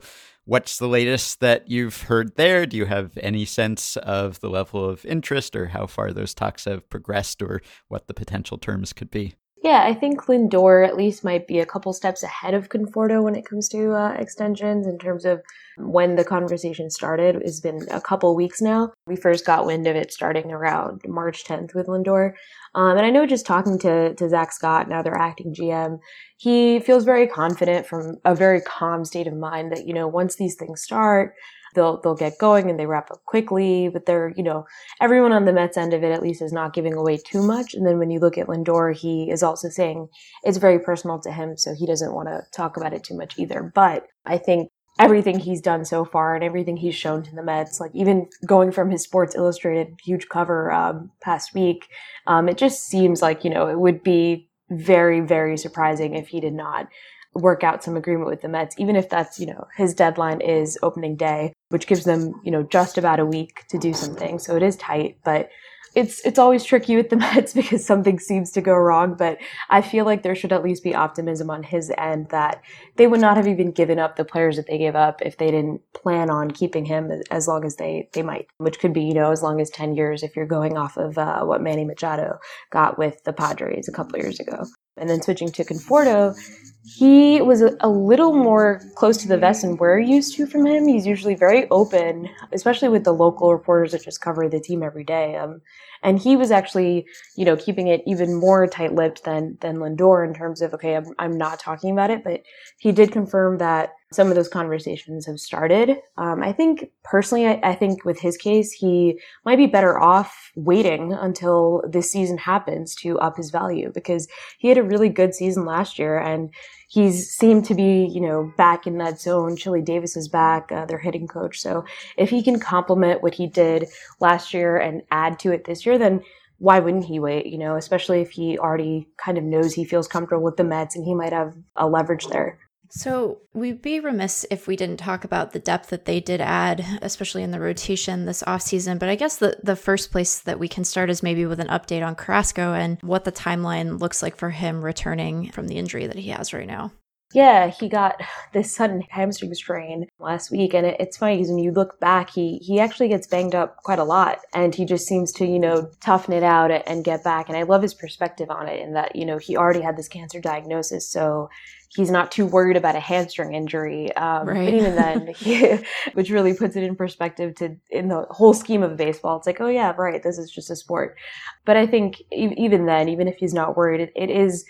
What's the latest that you've heard there? Do you have any sense of the level of interest or how far those talks have progressed or what the potential terms could be?
Yeah, I think Lindor at least might be a couple steps ahead of Conforto when it comes to uh, extensions in terms of when the conversation started. It's been a couple weeks now. We first got wind of it starting around March 10th with Lindor. Um, and I know just talking to, to Zack Scott, now their acting GM, he feels very confident from a very calm state of mind that, you know, once these things start, they'll they'll get going and they wrap up quickly. But they're you know everyone on the Mets end of it at least is not giving away too much. And then when you look at Lindor, he is also saying it's very personal to him, so he doesn't want to talk about it too much either. But I think everything he's done so far and everything he's shown to the Mets, like even going from his Sports Illustrated huge cover um, past week, um, it just seems like you know it would be very very surprising if he did not work out some agreement with the Mets, even if that's, you know, his deadline is opening day, which gives them, you know, just about a week to do something. So it is tight, but it's it's always tricky with the Mets because something seems to go wrong, but I feel like there should at least be optimism on his end that they would not have even given up the players that they gave up if they didn't plan on keeping him as long as they they might, which could be you know as long as ten years if you're going off of uh, what Manny Machado got with the Padres a couple years ago. And then switching to Conforto, he was a, little more close to the vest than we're used to from him. He's usually very open, especially with the local reporters that just cover the team every day. Um, and he was actually, you know, keeping it even more tight-lipped than than Lindor in terms of okay, I'm, I'm not talking about it, but he did confirm that some of those conversations have started. Um, I think personally, I, I, think with his case, he might be better off waiting until this season happens to up his value because he had a really good season last year and he's seemed to be, you know, back in that zone. Chili Davis is back, uh, their hitting coach. So if he can complement what he did last year and add to it this year, then why wouldn't he wait? You know, especially if he already kind of knows he feels comfortable with the Mets and he might have a leverage there.
So, we'd be remiss if we didn't talk about the depth that they did add, especially in the rotation this offseason. But I guess the, the first place that we can start is maybe with an update on Carrasco and what the timeline looks like for him returning from the injury that he has right now.
Yeah, he got this sudden hamstring strain last week, and it, it's funny because when you look back, he he actually gets banged up quite a lot, and he just seems to you know toughen it out and get back. And I love his perspective on it, in that you know he already had this cancer diagnosis, so he's not too worried about a hamstring injury. Um, right. But even then, he, which really puts it in perspective to in the whole scheme of baseball, it's like, oh yeah, right, this is just a sport. But I think even then, even if he's not worried, it, it is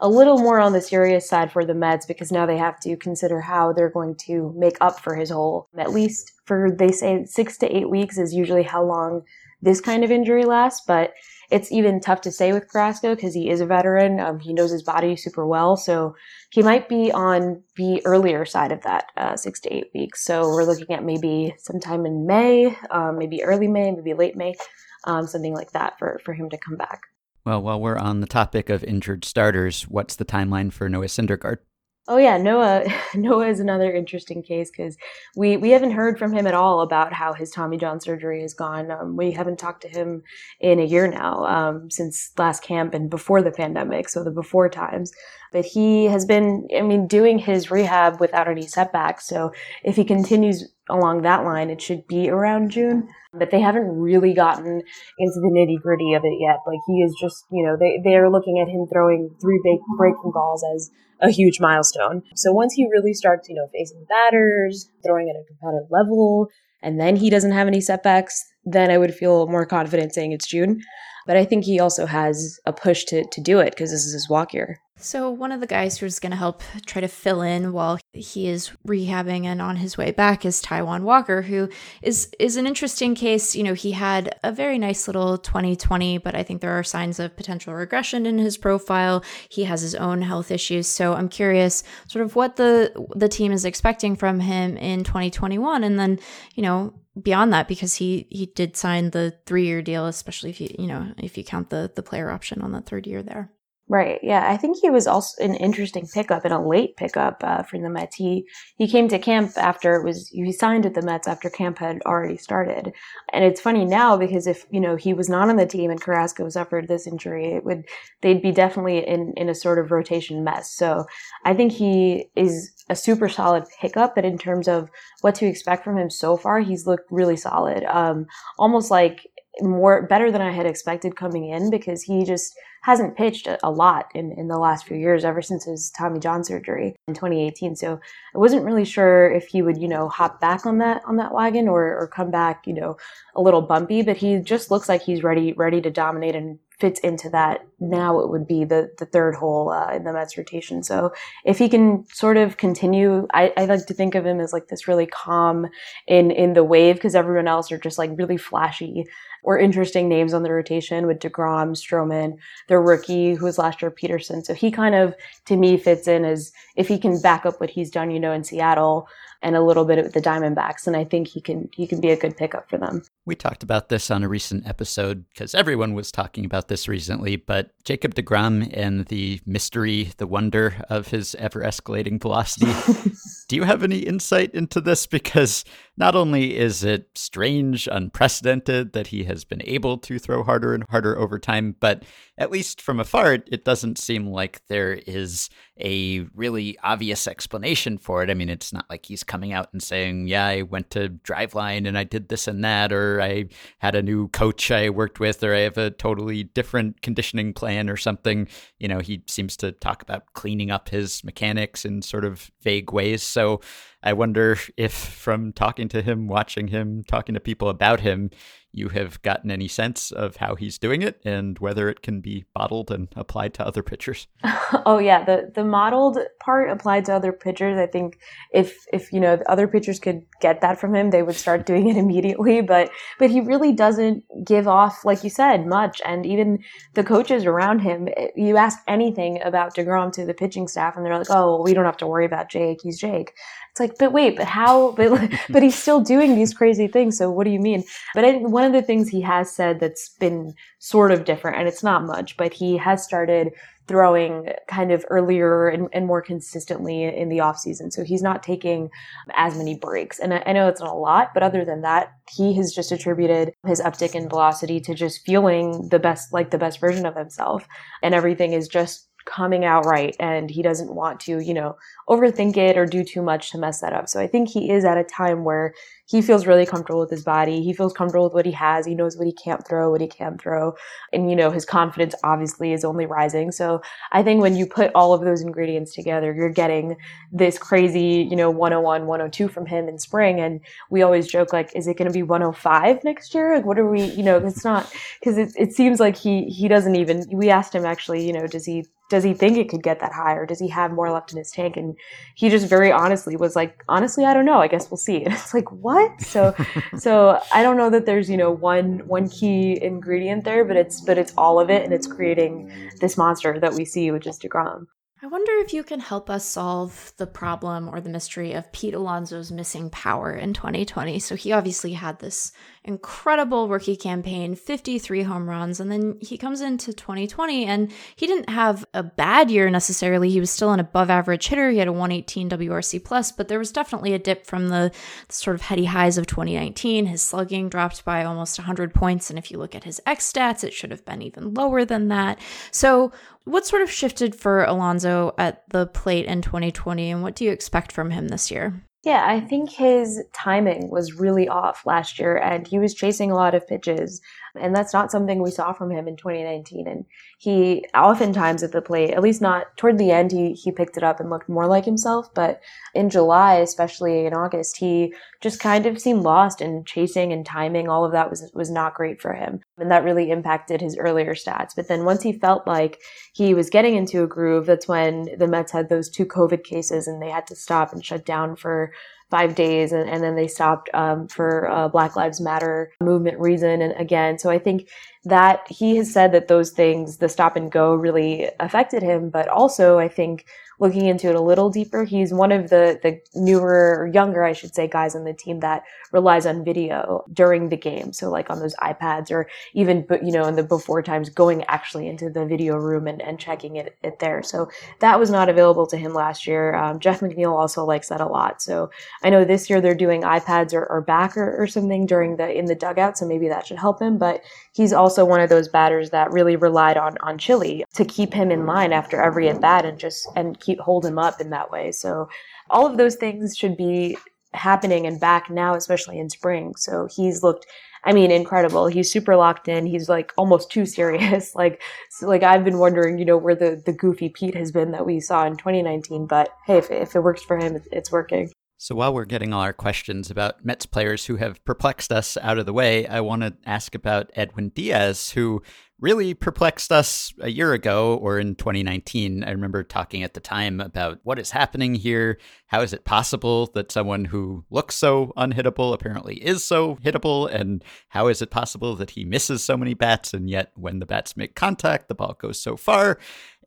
a little more on the serious side for the Mets because now they have to consider how they're going to make up for his hole. At least for, they say six to eight weeks is usually how long this kind of injury lasts, but it's even tough to say with Carrasco because he is a veteran. Um, he knows his body super well. So he might be on the earlier side of that, uh, six to eight weeks. So we're looking at maybe sometime in May, um, maybe early May, maybe late May, um, something like that for, for him to come back.
Well, while we're on the topic of injured starters, what's the timeline for Noah Syndergaard?
Oh yeah, Noah. Noah is another interesting case because we we haven't heard from him at all about how his Tommy John surgery has gone. Um, we haven't talked to him in a year now, um, since last camp and before the pandemic, so the before times. But he has been, I mean, doing his rehab without any setbacks. So if he continues along that line, it should be around June. But they haven't really gotten into the nitty gritty of it yet. Like he is just, you know, they, they're looking at him throwing three big breaking balls as a huge milestone. So once he really starts, you know, facing batters, throwing at a competitive level, and then he doesn't have any setbacks, then I would feel more confident saying it's June. But I think he also has a push to, to do it because this is his walk year.
So, one of the guys who's going to help try to fill in while he is rehabbing and on his way back is Taijuan Walker, who is is an interesting case. You know, he had a very nice little 2020, but I think there are signs of potential regression in his profile. He has his own health issues, so I'm curious, sort of what the the team is expecting from him in 2021, and then you know beyond that because he he did sign the three year deal, especially if you you know if you count the the player option on the third year there.
Right. Yeah. I think he was also an interesting pickup and a late pickup uh, for the Mets. He he came to camp after it was he signed with the Mets after camp had already started. And it's funny now because if you know he was not on the team and Carrasco suffered this injury, it would they'd be definitely in in a sort of rotation mess. So I think he is a super solid pickup. But in terms of what to expect from him so far, he's looked really solid. Um, almost like more better than I had expected coming in because he just hasn't pitched a, lot in, in the last few years, ever since his Tommy John surgery in 2018. So I wasn't really sure if he would, you know, hop back on that on that wagon or, or come back, you know, a little bumpy. But he just looks like he's ready ready to dominate and fits into that. Now it would be the the third hole uh, in the Mets rotation. So if he can sort of continue, I, I like to think of him as like this really calm in in the wave because everyone else are just like really flashy or interesting names on the rotation with DeGrom, Stroman, their rookie who was last year Peterson. So he kind of, to me, fits in as if he can back up what he's done, you know, in Seattle and a little bit of the Diamondbacks. And I think he can he can be a good pickup for them.
We talked about this on a recent episode because everyone was talking about this recently, but Jacob DeGrom and the mystery, the wonder of his ever escalating velocity. Do you have any insight into this? Because not only is it strange, unprecedented that he has been able to throw harder and harder over time, but at least from afar, it doesn't seem like there is a really obvious explanation for it. I mean, it's not like he's coming out and saying, Yeah, I went to Driveline and I did this and that, or I had a new coach I worked with, or I have a totally different conditioning plan or something. You know, he seems to talk about cleaning up his mechanics in sort of vague ways. So I wonder if from talking to him, watching him, talking to people about him, you have gotten any sense of how he's doing it and whether it can be bottled and applied to other pitchers.
oh yeah, the the modeled part applied to other pitchers. I think if if you know other pitchers could get that from him, they would start doing it immediately. But but he really doesn't give off, like you said, much. And even the coaches around him, eh, you ask anything about Degrom to the pitching staff, and they're like, "Oh, well, we don't have to worry about Jake. He's Jake." It's like, but wait, but how? But but he's still doing these crazy things. So what do you mean? But I, one of the things he has said that's been sort of different, and it's not much, but he has started throwing kind of earlier and, and more consistently in the off season. So he's not taking as many breaks. And I, I know it's not a lot, but other than that, he has just attributed his uptick in velocity to just feeling the best, like the best version of himself. And everything is just coming out right and he doesn't want to, you know, overthink it or do too much to mess that up. So I think he is at a time where he feels really comfortable with his body. He feels comfortable with what he has. He knows what he can't throw, what he can't throw. And, you know, his confidence obviously is only rising. So I think when you put all of those ingredients together, you're getting this crazy, you know, 101, 102 from him in spring. And we always joke, like, is it going to be 105 next year? Like, what are we, you know, it's not, because it, it seems like he, he doesn't even, we asked him actually, you know, does he, does he think it could get that high or does he have more left in his tank? And he just very honestly was like, honestly, I don't know. I guess we'll see. And it's like, what? So, so I don't know that there's, you know, one, one key ingredient there, but it's, but it's all of it. And it's creating this monster that we see, which is DeGrom.
I wonder if you can help us solve the problem or the mystery of Pete Alonso's missing power in 2020. So he obviously had this incredible rookie campaign, 53 home runs, and then he comes into 2020 and he didn't have a bad year necessarily. He was still an above average hitter. He had a 118 WRC plus, but there was definitely a dip from the, the sort of heady highs of 2019. His slugging dropped by almost 100 points, and if you look at his X stats, it should have been even lower than that. So what sort of shifted for Alonso at the plate in 2020, and what do you expect from him this year?
Yeah, I think his timing was really off last year, and he was chasing a lot of pitches. And that's not something we saw from him in 2019. And he oftentimes at the plate, at least not toward the end, he, he picked it up and looked more like himself. But in July, especially in August, he just kind of seemed lost and chasing and timing. All of that was, was not great for him. And that really impacted his earlier stats. But then once he felt like he was getting into a groove, that's when the Mets had those two COVID cases and they had to stop and shut down for five days and, and then they stopped um, for uh, black lives matter movement reason and again so i think that he has said that those things the stop and go really affected him but also i think looking into it a little deeper, he's one of the, the newer or younger, I should say, guys on the team that relies on video during the game. So like on those iPads or even, you know, in the before times going actually into the video room and, and checking it, it there. So that was not available to him last year. Um, Jeff McNeil also likes that a lot. So I know this year they're doing iPads or, or back or, or something during the, in the dugout. So maybe that should help him. But he's also one of those batters that really relied on, on Chili to keep him in line after every at bat and just, and keep hold him up in that way. So all of those things should be happening and back now, especially in spring. So he's looked, I mean, incredible. He's super locked in. He's like almost too serious. like, so like I've been wondering, you know, where the, the goofy Pete has been that we saw in 2019. But hey, if, if it works for him, it's working.
So while we're getting all our questions about Mets players who have perplexed us out of the way, I want to ask about Edwin Diaz, who really perplexed us a year ago or in 2019. I remember talking at the time about what is happening here. How is it possible that someone who looks so unhittable apparently is so hittable? And how is it possible that he misses so many bats and yet when the bats make contact, the ball goes so far?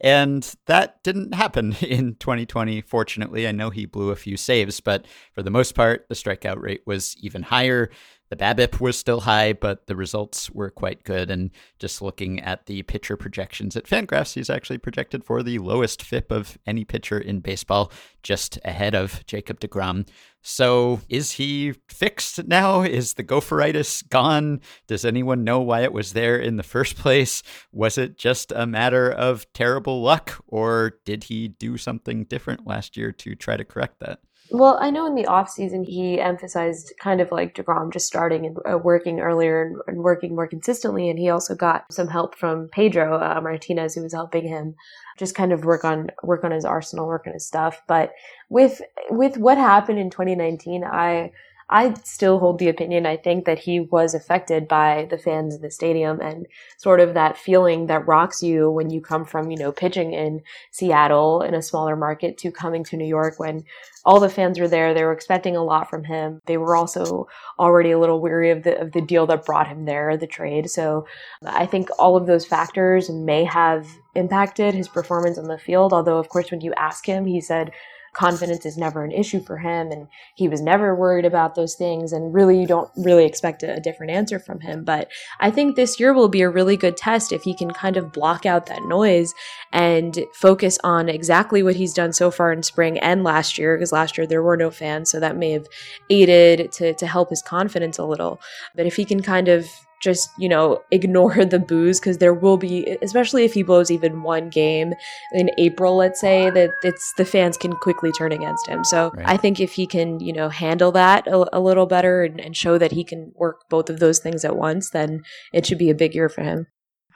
And that didn't happen in 2020, fortunately. I know he blew a few saves, but for the most part, the strikeout rate was even higher. The BABIP was still high, but the results were quite good. And just looking at the pitcher projections at Fangraphs, he's actually projected for the lowest FIP of any pitcher in baseball, just ahead of Jacob DeGrom. So is he fixed now? Is the gopheritis gone? Does anyone know why it was there in the first place? Was it just a matter of terrible luck, or did he do something different last year to try to correct that?
Well, I know in the off season he emphasized kind of like Degrom just starting and uh, working earlier and, and, working more consistently, and he also got some help from Pedro uh, Martinez, who was helping him just kind of work on work on his arsenal, work on his stuff. But with with what happened in 2019, I I still hold the opinion, I think, that he was affected by the fans in the stadium and sort of that feeling that rocks you when you come from, you know, pitching in Seattle in a smaller market to coming to New York when all the fans were there. They were expecting a lot from him. They were also already a little weary of the, of the deal that brought him there, the trade. So I think all of those factors may have impacted his performance on the field. Although, of course, when you ask him, he said, confidence is never an issue for him and he was never worried about those things and really you don't really expect a, a, different answer from him. But i think this year will be a really good test if he can kind of block out that noise and focus on exactly what he's done so far in spring and last year because last year there were no fans so that may have aided to, to help his confidence a little. But if he can kind of just you know ignore the boos because there will be especially if he blows even one game in april let's say that it's the fans can quickly turn against him so right. i think if he can you know handle that a, a little better and, and show that he can work both of those things at once then it should be a big year for him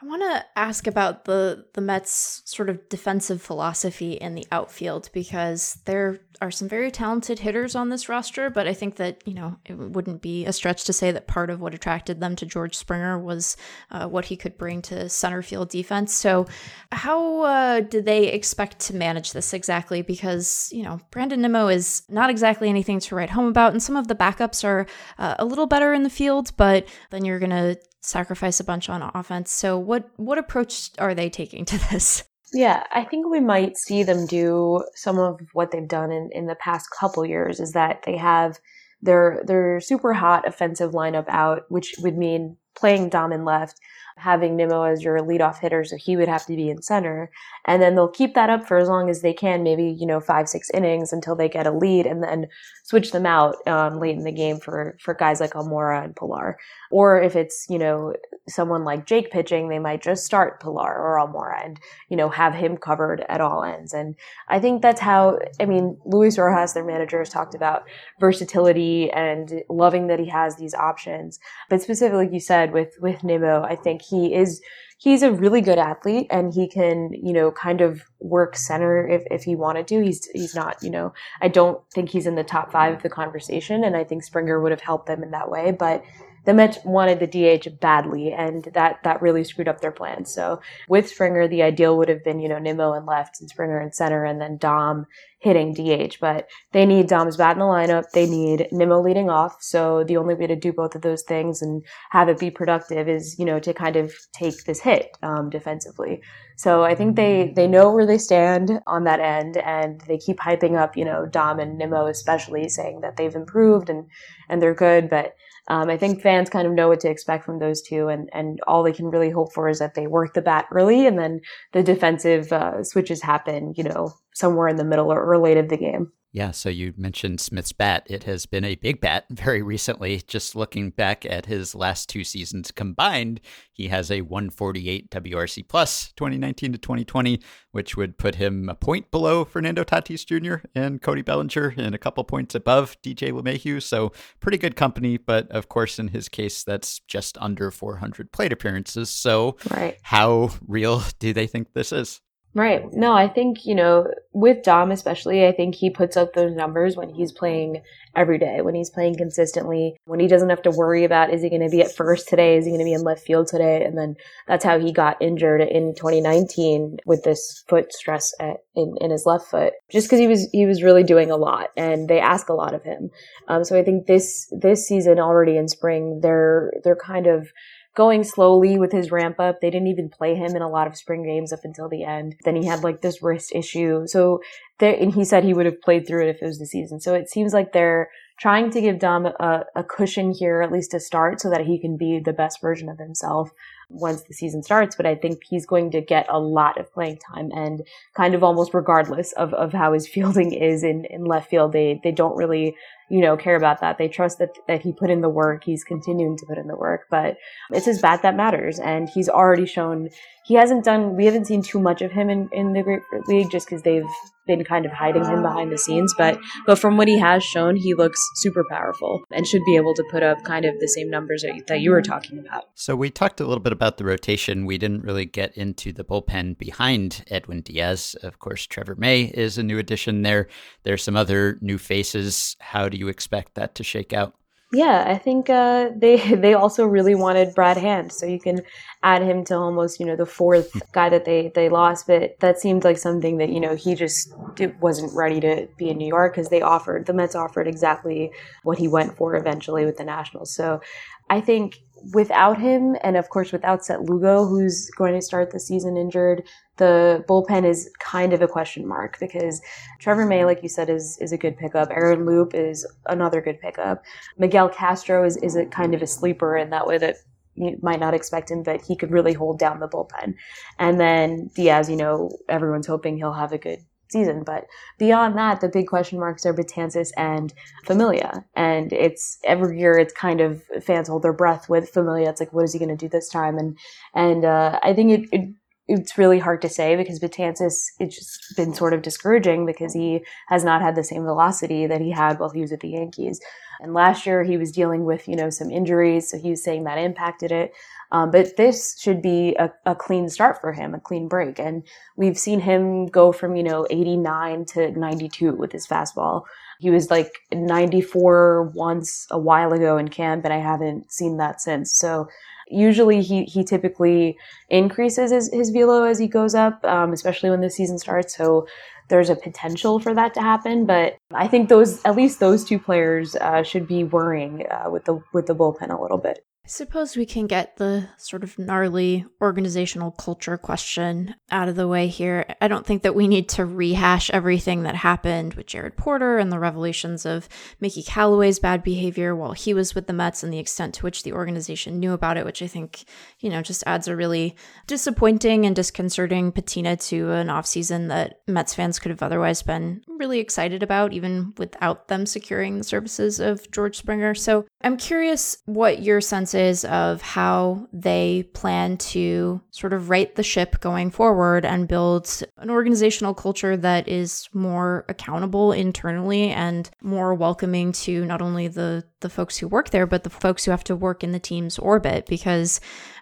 I want to ask about the the Mets' sort of defensive philosophy in the outfield because there are some very talented hitters on this roster, but I think that you know it wouldn't be a stretch to say that part of what attracted them to George Springer was uh, what he could bring to center field defense. So, how uh, did they expect to manage this exactly? Because you know Brandon Nimmo is not exactly anything to write home about, and some of the backups are uh, a little better in the field, but then you're gonna sacrifice a bunch on offense. So what what approach are they taking to this?
Yeah, I think we might see them do some of what they've done in, in the past couple years is that they have their their super hot offensive lineup out, which would mean playing Dom and left, having Nimmo as your leadoff hitter, so he would have to be in center. And then they'll keep that up for as long as they can, maybe, you know, five, six innings until they get a lead and then switch them out um, late in the game for, for guys like Almora and Pilar. Or if it's, you know, someone like Jake pitching, they might just start Pilar or Almora and, you know, have him covered at all ends. And I think that's how, I mean, Luis Rojas, their manager, has talked about versatility and loving that he has these options. But specifically, like you said, with, with Nimmo, I think he is he's a really good athlete and he can, you know, kind of work center if, if he wanted to. He's he's not, you know, I don't think he's in the top five of the conversation and I think Springer would have helped them in that way. But the Mets wanted the DH badly, and that that really screwed up their plans. So with Springer, the ideal would have been you know Nimmo and left and Springer in center, and then Dom hitting DH. But they need Dom's bat in the lineup. They need Nimmo leading off. So the only way to do both of those things and have it be productive is you know to kind of take this hit um, defensively. So I think they they know where they stand on that end, and they keep hyping up you know Dom and Nimmo especially, saying that they've improved and and they're good, but um, I think fans kind of know what to expect from those two, and, and all they can really hope for is that they work the bat early, and then the defensive uh, switches happen, you know, somewhere in the middle or, or late of the game.
Yeah, so you mentioned Smith's bat. It has been a big bat very recently. Just looking back at his last two seasons combined, he has a 148 WRC plus 2019 to 2020, which would put him a point below Fernando Tatis Jr. and Cody Bellinger and a couple points above DJ LeMahieu. So pretty good company, but of course, in his case, that's just under 400 plate appearances. So
right.
how real do they think this is?
Right. No, I think, you know, with Dom especially, I think he puts up those numbers when he's playing every day, when he's playing consistently, when he doesn't have to worry about is he going to be at first today, is he going to be in left field today? And then that's how he got injured in 2019 with this foot stress at, in, in his left foot, just because he was, he was really doing a lot and they ask a lot of him. Um, so I think this, this season already in spring, they're, they're kind of, going slowly with his ramp up. They didn't even play him in a lot of spring games up until the end. Then he had like this wrist issue. So there, and he said he would have played through it if it was the season. So it seems like they're trying to give Dom a, a cushion here, at least to start, so that he can be the best version of himself once the season starts. But I think he's going to get a lot of playing time and kind of almost regardless of, of how his fielding is in, in left field, they, they don't really you know, care about that. They trust that, that he put in the work. He's continuing to put in the work, but it's his bat that matters. And he's already shown he hasn't done, we haven't seen too much of him in, in the Grapefruit League just because they've been kind of hiding him behind the scenes. But, but from what he has shown, he looks super powerful and should be able to put up kind of the same numbers that, that you were talking about.
So we talked a little bit about the rotation. We didn't really get into the bullpen behind Edwin Diaz. Of course, Trevor May is a new addition there. There's some other new faces. How do you expect that to shake out?
Yeah, I think uh, they they also really wanted Brad Hand, so you can add him to almost you know the fourth guy that they they lost. But that seemed like something that you know he just wasn't ready to be in New York because they offered the Mets offered exactly what he went for eventually with the Nationals. So I think without him, and of course without Seth Lugo, who's going to start the season injured, the bullpen is kind of a question mark because Trevor May, like you said, is is a good pickup. Aaron Loup is another good pickup. Miguel Castro is is a kind of a sleeper in that way that you might not expect him, but he could really hold down the bullpen. And then Diaz, you know, everyone's hoping he'll have a good season. But beyond that, the big question marks are Betances and Familia. And it's every year it's kind of fans hold their breath with Familia. It's like, what is he going to do this time? And and uh, I think it, it it's really hard to say because Betances it's just been sort of discouraging because he has not had the same velocity that he had while he was at the Yankees. And last year he was dealing with you know some injuries, so he was saying that impacted it. Um, but this should be a, a, clean start for him, a clean break. And we've seen him go from, you know, 89 to 92 with his fastball. He was like 94 once a while ago in camp, and I haven't seen that since. So usually he, he typically increases his, his velo as he goes up, um, especially when the season starts. So there's a potential for that to happen, but I think those at least those two players uh, should be worrying uh, with the with the bullpen a little bit
suppose we can get the sort of gnarly organizational culture question out of the way here. I don't think that we need to rehash everything that happened with Jared Porter and the revelations of Mickey Callaway's bad behavior while he was with the Mets and the extent to which the organization knew about it, which I think, you know, just adds a really disappointing and disconcerting patina to an offseason that Mets fans could have otherwise been really excited about, even without them securing the services of George Springer. So I'm curious what your sense is of how they plan to sort of right the ship going forward and build an organizational culture that is more accountable internally and more welcoming to not only the the folks who work there, but the folks who have to work in the team's orbit because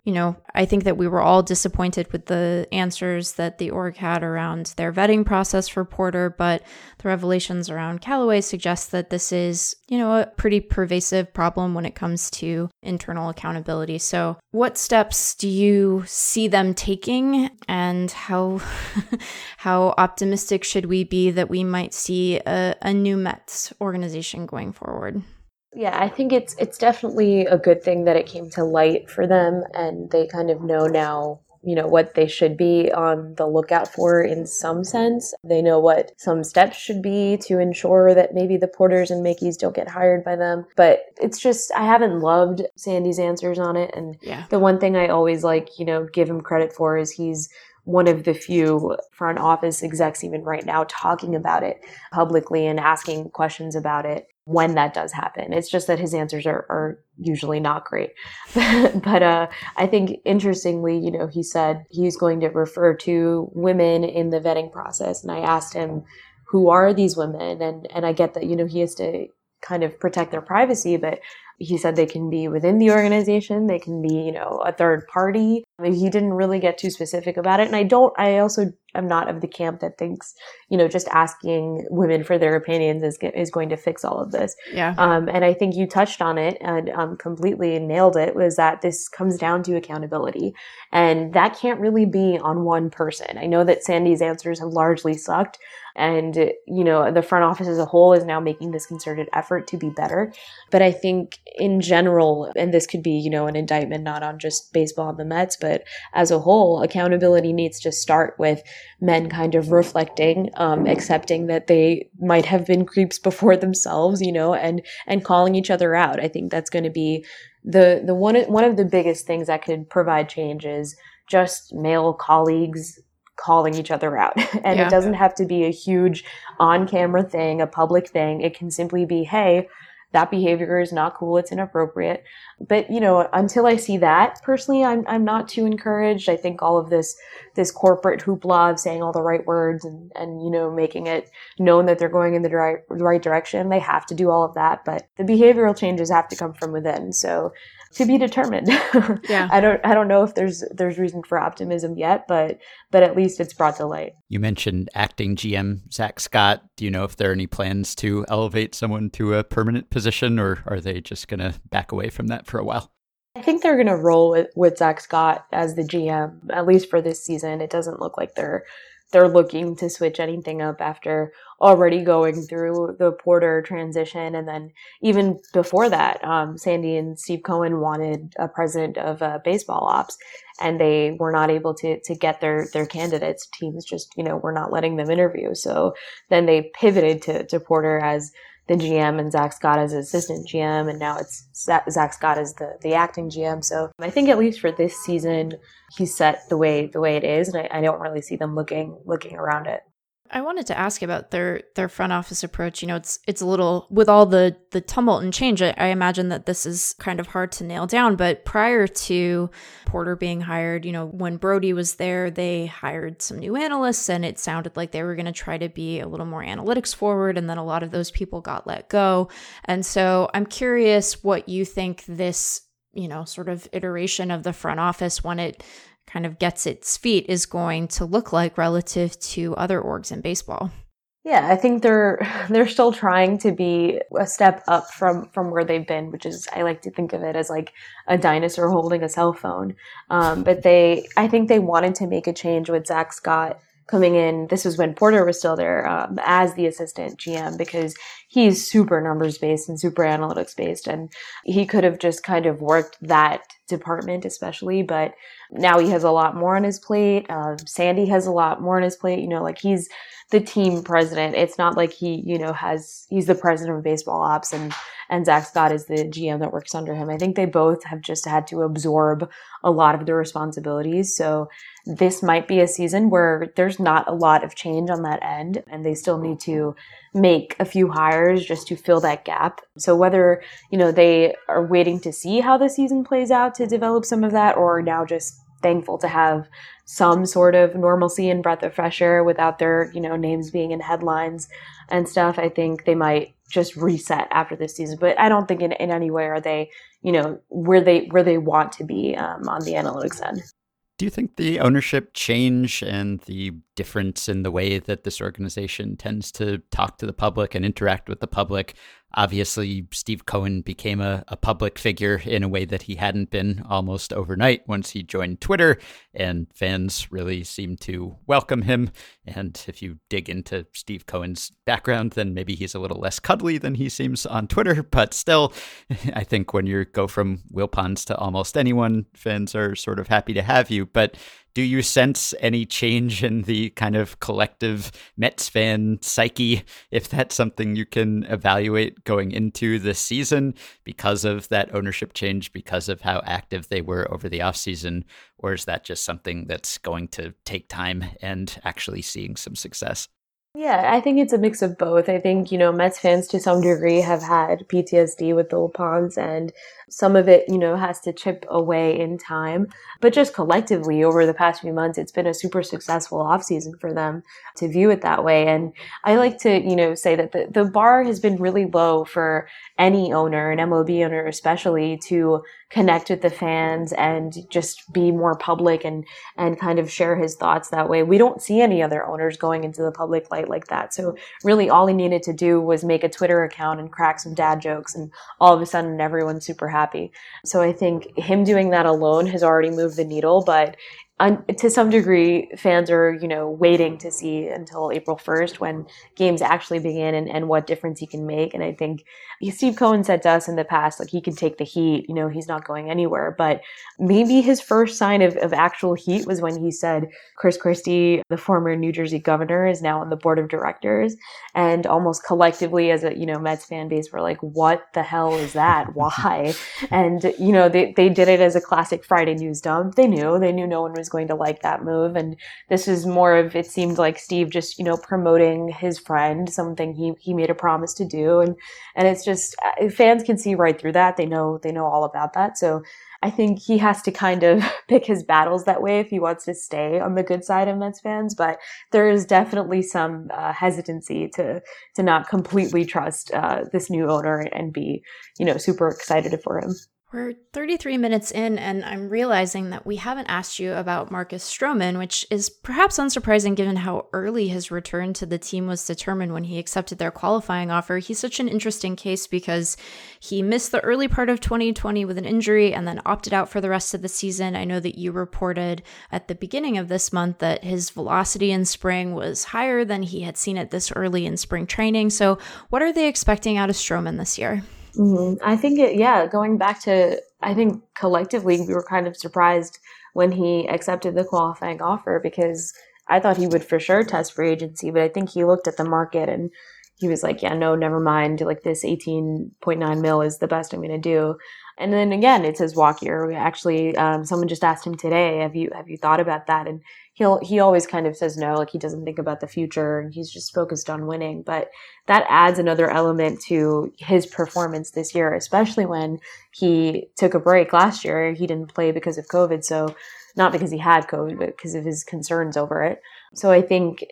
you know, I think that we were all disappointed with the answers that the org had around their vetting process for Porter, but the revelations around Callaway suggest that this is, you know, a pretty pervasive problem when it comes to internal accountability. So, what steps do you see them taking and how how optimistic should we be that we might see a, a new Mets organization going forward?
Yeah, I think it's it's definitely a good thing that it came to light for them and they kind of know now, you know, what they should be on the lookout for in some sense. They know what some steps should be to ensure that maybe the porters and Mickeys don't get hired by them. But it's just I haven't loved Sandy's answers on it and
yeah.
the one thing I always like, you know, give him credit for is he's one of the few front office execs even right now talking about it publicly and asking questions about it when that does happen. It's just that his answers are, are usually not great. but uh, I think interestingly, you know, he said he's going to refer to women in the vetting process. And I asked him, who are these women? And, and I get that, you know, he has to kind of protect their privacy, but he said they can be within the organization, they can be, you know, a third party. I mean, he didn't really get too specific about it. And I don't, I also am not of the camp that thinks, you know, just asking women for their opinions is, is going to fix all of this.
Yeah.
Um, and I think you touched on it and um, completely nailed it was that this comes down to accountability. And that can't really be on one person. I know that Sandy's answers have largely sucked, and you know the front office as a whole is now making this concerted effort to be better but i think in general, and this could be, you know, an indictment not on just baseball and the Mets, but as a whole, accountability needs to start with men kind of reflecting, um, accepting that they might have been creeps before themselves, you know, and and calling each other out. I think that's going to be the the one one of the biggest things that could provide change is just male colleagues calling each other out. and
Yeah.
it doesn't have to be a huge on camera thing, a public thing. It can simply be, hey, that behavior is not cool, it's inappropriate. But you know, until I see that, personally I'm I'm not too encouraged. I think all of this this corporate hoopla of saying all the right words and, and you know, making it known that they're going in the right right direction, they have to do all of that. But the behavioral changes have to come from within. So to be determined.
Yeah.
I don't I don't know if there's there's reason for optimism yet, but but at least it's brought to light.
You mentioned acting GM Zach Scott. Do you know if there are any plans to elevate someone to a permanent position, or are they just going to back away from that for a while?
I think they're gonna roll with, with Zach Scott as the GM, at least for this season. It doesn't look like they're they're looking to switch anything up after already going through the Porter transition, and then even before that, um, Sandy and Steve Cohen wanted a president of uh, baseball ops, and they were not able to to get their their candidates. Teams just you know were not letting them interview, so then they pivoted to to Porter as the GM and Zach Scott as assistant GM, and now it's Zach Scott as the, the acting GM. So I think at least for this season, he's set the way the way it is, and I, I don't really see them looking looking around it.
I wanted to ask about their their front office approach. You know, it's it's a little with all the the tumult and change. I, I imagine that this is kind of hard to nail down. But prior to Porter being hired, you know, when Brody was there, they hired some new analysts, and it sounded like they were going to try to be a little more analytics forward. And then a lot of those people got let go. And so I'm curious what you think this you know sort of iteration of the front office when it kind of gets its feet is going to look like relative to other orgs in baseball.
Yeah, I think they're they're still trying to be a step up from from where they've been, which is I like to think of it as like a dinosaur holding a cell phone. Um, but they, I think they wanted to make a change with Zach Scott coming in. This was when Porter was still there um, as the assistant GM because he's super numbers based and super analytics based, and he could have just kind of worked that department especially, but now he has a lot more on his plate. Um, Sandy has a lot more on his plate. You know, like he's the team president. It's not like he, you know, has he's the president of baseball ops and and Zach Scott is the GM that works under him. I think they both have just had to absorb a lot of the responsibilities. So this might be a season where there's not a lot of change on that end, and they still need to make a few hires just to fill that gap. So whether, you know, they are waiting to see how the season plays out to develop some of that, or now just thankful to have some sort of normalcy and breath of fresh air without their, you know, names being in headlines and stuff, I think they might just reset after this season. But I don't think in, in any way are they, you know, where they where they want to be um, on the analytics end.
Do you think the ownership change and the difference in the way that this organization tends to talk to the public and interact with the public? Obviously, Steve Cohen became a, a public figure in a way that he hadn't been almost overnight once he joined Twitter, and fans really seem to welcome him. And if you dig into Steve Cohen's background, then maybe he's a little less cuddly than he seems on Twitter. But still, I think when you go from Wilpons to almost anyone, fans are sort of happy to have you. But do you sense any change in the kind of collective Mets fan psyche, if that's something you can evaluate going into the season because of that ownership change, because of how active they were over the offseason? Or is that just something that's going to take time and actually seeing some success?
Yeah, I think it's a mix of both. I think, you know, Mets fans to some degree have had PTSD with the Ponds and some of it, you know, has to chip away in time. But just collectively over the past few months, it's been a super successful offseason for them to view it that way. And I like to, you know, say that the, the bar has been really low for any owner, an MLB owner especially, to connect with the fans and just be more public and and kind of share his thoughts that way. We don't see any other owners going into the public light like that. So really all he needed to do was make a Twitter account and crack some dad jokes and all of a sudden everyone's super happy. So I think him doing that alone has already moved the needle, but un- to some degree, fans are, you know, waiting to see until April 1st when games actually begin and, and what difference he can make. And I think Steve Cohen said to us in the past, like he can take the heat, you know, he's not going anywhere. But maybe his first sign of, of actual heat was when he said Chris Christie, the former New Jersey governor, is now on the board of directors. And almost collectively as a, you know, Mets fan base, we're like, what the hell is that? Why? and, you know, they, they did it as a classic Friday news dump. They knew, they knew no one was going to like that move. And this is more of, it seemed like Steve just, you know, promoting his friend, something he, he made a promise to do. And, and it's just, uh, fans can see right through that. They know, they know all about that. So I think he has to kind of pick his battles that way if he wants to stay on the good side of Mets fans. But there is definitely some uh, hesitancy to to not completely trust uh, this new owner and be, you know, super excited for him.
We're 33 minutes in, and I'm realizing that we haven't asked you about Marcus Stroman, which is perhaps unsurprising given how early his return to the team was determined when he accepted their qualifying offer. He's such an interesting case because he missed the early part of 2020 with an injury and then opted out for the rest of the season. I know that you reported at the beginning of this month that his velocity in spring was higher than he had seen it this early in spring training. So, what are they expecting out of Stroman this year?
Mm-hmm. I think, it, yeah, going back to, I think collectively we were kind of surprised when he accepted the qualifying offer because I thought he would for sure test free agency, but I think he looked at the market and he was like, yeah, no, never mind. Like this 18.9 mil is the best I'm going to do. And then again, it's his walk year. Actually, um, someone just asked him today, have you, have you thought about that? And he'll he always kind of says no like he doesn't think about the future and he's just focused on winning but that adds another element to his performance this year especially when he took a break last year he didn't play because of covid so not because he had covid but because of his concerns over it so i think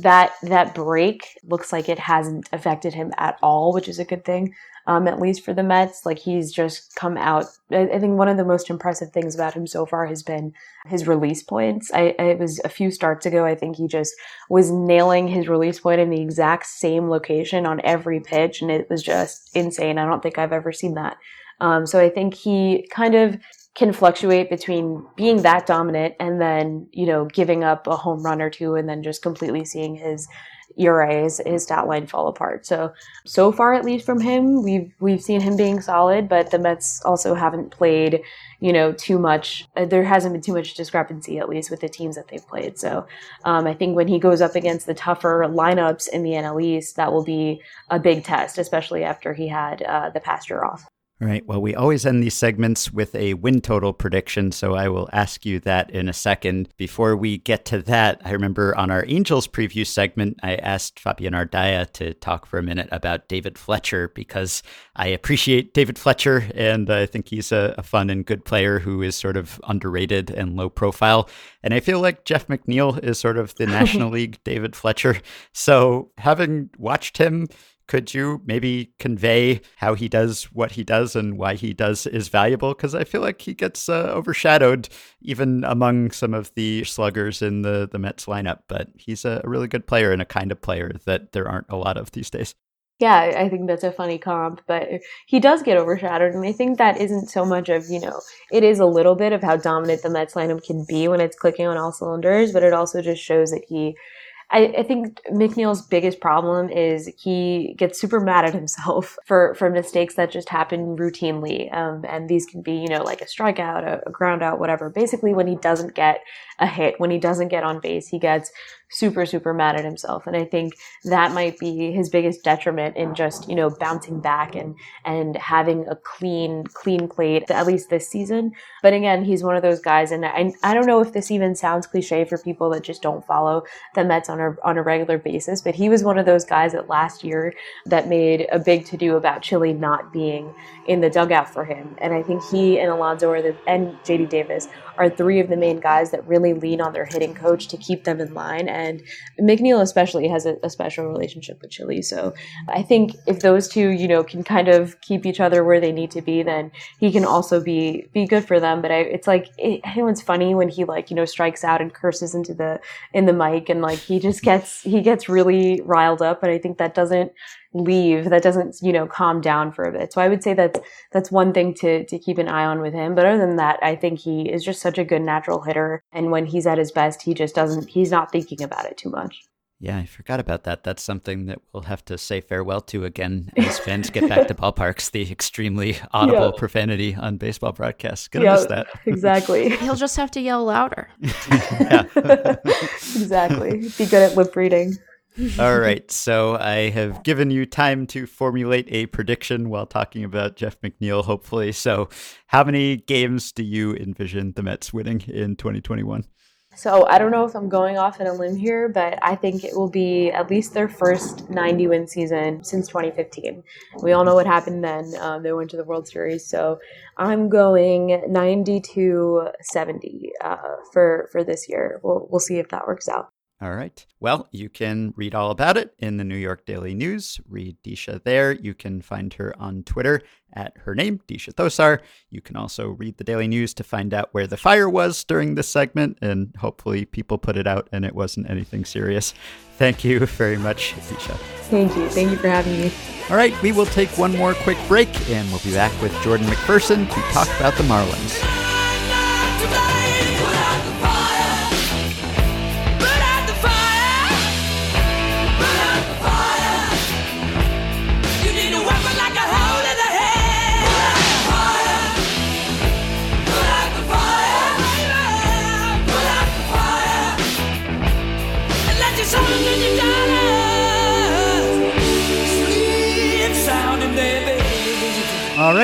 that that break looks like it hasn't affected him at all which is a good thing um, at least for the Mets. Like he's just come out. I, I, think one of the most impressive things about him so far has been his release points. I, it was a few starts ago. I think he just was nailing his release point in the exact same location on every pitch, and it was just insane. I don't think I've ever seen that. Um, so I think he kind of can fluctuate between being that dominant and then you know giving up a home run or two and then just completely seeing his ERA, his, his stat line fall apart. So so far, at least from him, we've we've seen him being solid, but the Mets also haven't played, you know, too much. Uh, there hasn't been too much discrepancy, at least with the teams that they've played. So um, I think when he goes up against the tougher lineups in the NL East, that will be a big test, especially after he had uh, the past year off.
All right. Well, we always end these segments with a win total prediction, so I will ask you that in a second. Before we get to that, I remember on our Angels preview segment, I asked Fabian Ardaya to talk for a minute about David Fletcher because I appreciate David Fletcher and I think he's a, a fun and good player who is sort of underrated and low profile. And I feel like Jeff McNeil is sort of the National League David Fletcher. So having watched him, could you maybe convey how he does what he does and why he does is valuable? Because I feel like he gets uh, overshadowed even among some of the sluggers in the, the Mets lineup. But he's a really good player and a kind of player that there aren't a lot of these days.
Yeah, I think that's a funny comp, but he does get overshadowed. And I think that isn't so much of, you know, it is a little bit of how dominant the Mets lineup can be when it's clicking on all cylinders, but it also just shows that he I, I, think McNeil's biggest problem is he gets super mad at himself for, for mistakes that just happen routinely. Um, and these can be, you know, like a strikeout, a, a ground out, whatever. Basically, when he doesn't get a hit, when he doesn't get on base, he gets super, super mad at himself. And I think that might be his biggest detriment in just, you know, bouncing back and, and having a clean, clean plate, at least this season. But again, he's one of those guys. And I, I don't know if this even sounds cliche for people that just don't follow the Mets on a, on a regular basis, but he was one of those guys that last year that made a big to do about Chili not being in the dugout for him. And I think he and Alonso are the, and JD Davis are three of the main guys that really lean on their hitting coach to keep them in line. And McNeil especially has a, a special relationship with Chili. So I think if those two, you know, can kind of keep each other where they need to be, then he can also be be good for them. But I, it's like it, it's funny when he like you know strikes out and curses into the in the mic and like he just gets he gets really riled up. And I think that doesn't leave, that doesn't, you know, calm down for a bit. So I would say that's that's one thing to to keep an eye on with him. But other than that, I think he is just such a good natural hitter. And when he's at his best, he just doesn't he's not thinking about it too much.
Yeah, I forgot about that. That's something that we'll have to say farewell to again as fans get back to ballparks. The extremely audible
Yeah.
profanity on baseball broadcasts. Gonna
Yeah,
miss that.
exactly.
He'll just have to yell louder.
exactly. Be good at lip reading.
All right. So I have given you time to formulate a prediction while talking about Jeff McNeil, hopefully. So, how many games do you envision the Mets winning in 2021?
So I don't know if I'm going off on a limb here, but I think it will be at least their first 90 win season since 2015. We all know what happened then. Um, they went to the World Series, so I'm going 92 70 uh, for for this year. We'll we'll see if that works out.
All right. Well, you can read all about it in the New York Daily News. Read Deesha there. You can find her on Twitter at her name, Deesha Thosar. You can also read the Daily News to find out where the fire was during this segment, and hopefully people put it out and it wasn't anything serious. Thank you very much, Deesha.
Thank you. Thank you for having me.
All right, we will take one more quick break and we'll be back with Jordan McPherson to talk about the Marlins.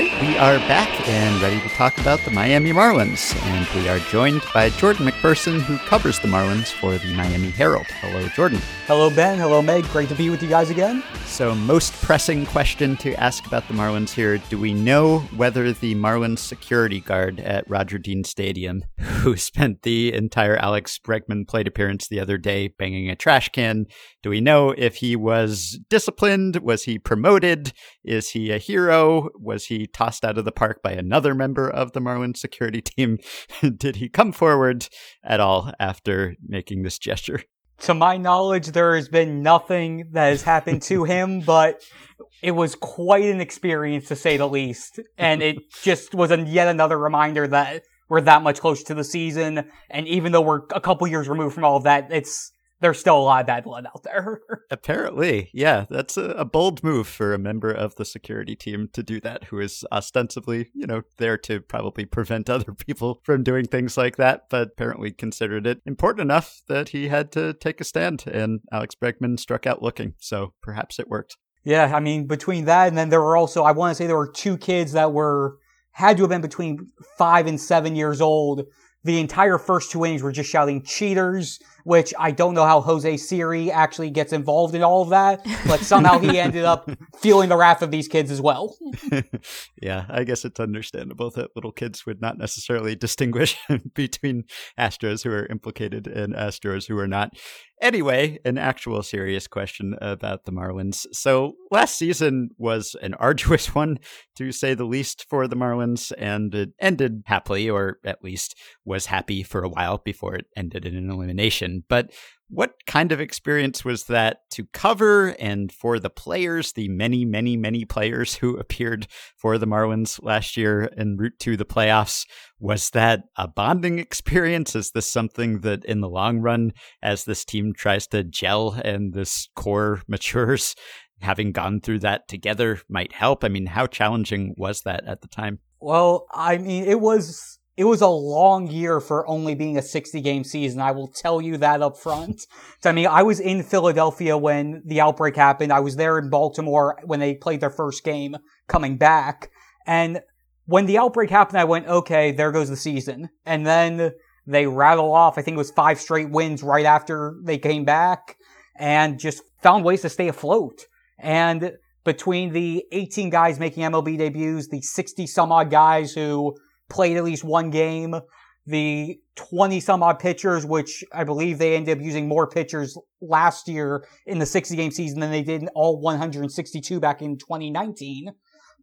Right, we are back and ready to talk about the Miami Marlins. And we are joined by Jordan McPherson, who covers the Marlins for the Miami Herald. Hello, Jordan.
Hello, Ben. Hello, Meg. Great to be with you guys again.
So, most pressing question to ask about the Marlins here do we know whether the Marlins security guard at Roger Dean Stadium, who spent the entire Alex Bregman plate appearance the other day banging a trash can, do we know if he was disciplined? Was he promoted? Is he a hero? Was he tossed out of the park by another member of the Marlins security team? Did he come forward at all after making this gesture?
To my knowledge, there has been nothing that has happened to him, but it was quite an experience to say the least. And it just was a, yet another reminder that we're that much closer to the season. And even though we're a couple years removed from all of that, it's, there's still a lot of bad blood out there.
Apparently, yeah, that's a, a bold move for a member of the security team to do that, who is ostensibly, you know, there to probably prevent other people from doing things like that, but apparently considered it important enough that he had to take a stand, and Alex Bregman struck out looking, so perhaps it worked.
Yeah, I mean, between that and then there were also, I want to say there were two kids that were, had to have been between five and seven years old. The entire first two innings were just shouting cheaters, which I don't know how Jose Siri actually gets involved in all of that, but somehow he ended up feeling the wrath of these kids as well.
yeah, I guess it's understandable that little kids would not necessarily distinguish between Astros who are implicated and Astros who are not. Anyway, an actual serious question about the Marlins. So, last season was an arduous one, to say the least, for the Marlins, and it ended happily, or at least was happy for a while before it ended in an elimination. But what kind of experience was that to cover and for the players, the many, many, many players who appeared for the Marlins last year en route to the playoffs? Was that a bonding experience? Is this something that in the long run, as this team tries to gel and this core matures, having gone through that together might help? I mean, how challenging was that at the time?
Well, I mean, it was it was a long year for only being a 60 game season. I will tell you that up front. I mean, I was in Philadelphia when the outbreak happened. I was there in Baltimore when they played their first game coming back. And when the outbreak happened, I went, okay, there goes the season. And then they rattle off, I think it was five straight wins right after they came back and just found ways to stay afloat. And between the 18 guys making MLB debuts, the 60 some odd guys who played at least one game. The 20 some odd pitchers, which I believe they ended up using more pitchers last year in the 60 game season than they did in all 162 back in 2019.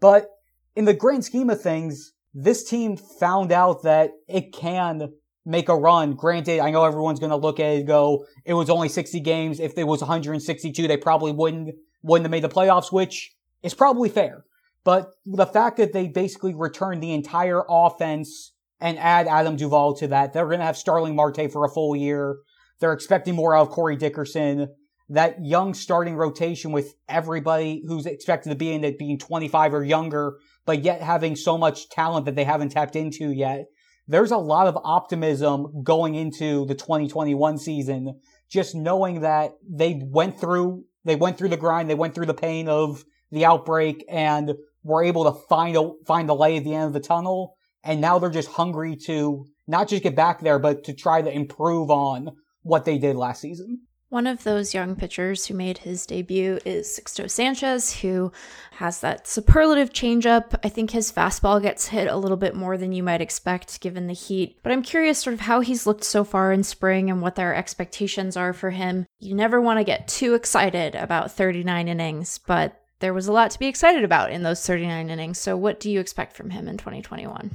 But in the grand scheme of things, this team found out that it can make a run. Granted, I know everyone's going to look at it go, it was only 60 games. If it was 162, they probably wouldn't wouldn't have made the playoffs, which is probably fair. But the fact that they basically return the entire offense and add Adam Duvall to that, they're going to have Starling Marte for a full year. They're expecting more out of Corey Dickerson. That young starting rotation with everybody who's expected to be in it being 25 or younger, but yet having so much talent that they haven't tapped into yet. There's a lot of optimism going into the 2021 season, just knowing that they went through, they went through the grind, they went through the pain of the outbreak and were able to find a, find the light at the end of the tunnel. And now they're just hungry to not just get back there, but to try to improve on what they did last season.
One of those young pitchers who made his debut is Sixto Sanchez, who has that superlative changeup. I think his fastball gets hit a little bit more than you might expect given the heat. But I'm curious sort of how he's looked so far in spring and what their expectations are for him. You never want to get too excited about 39 innings, but there was a lot to be excited about in those 39 innings. So what do you expect from him in 2021?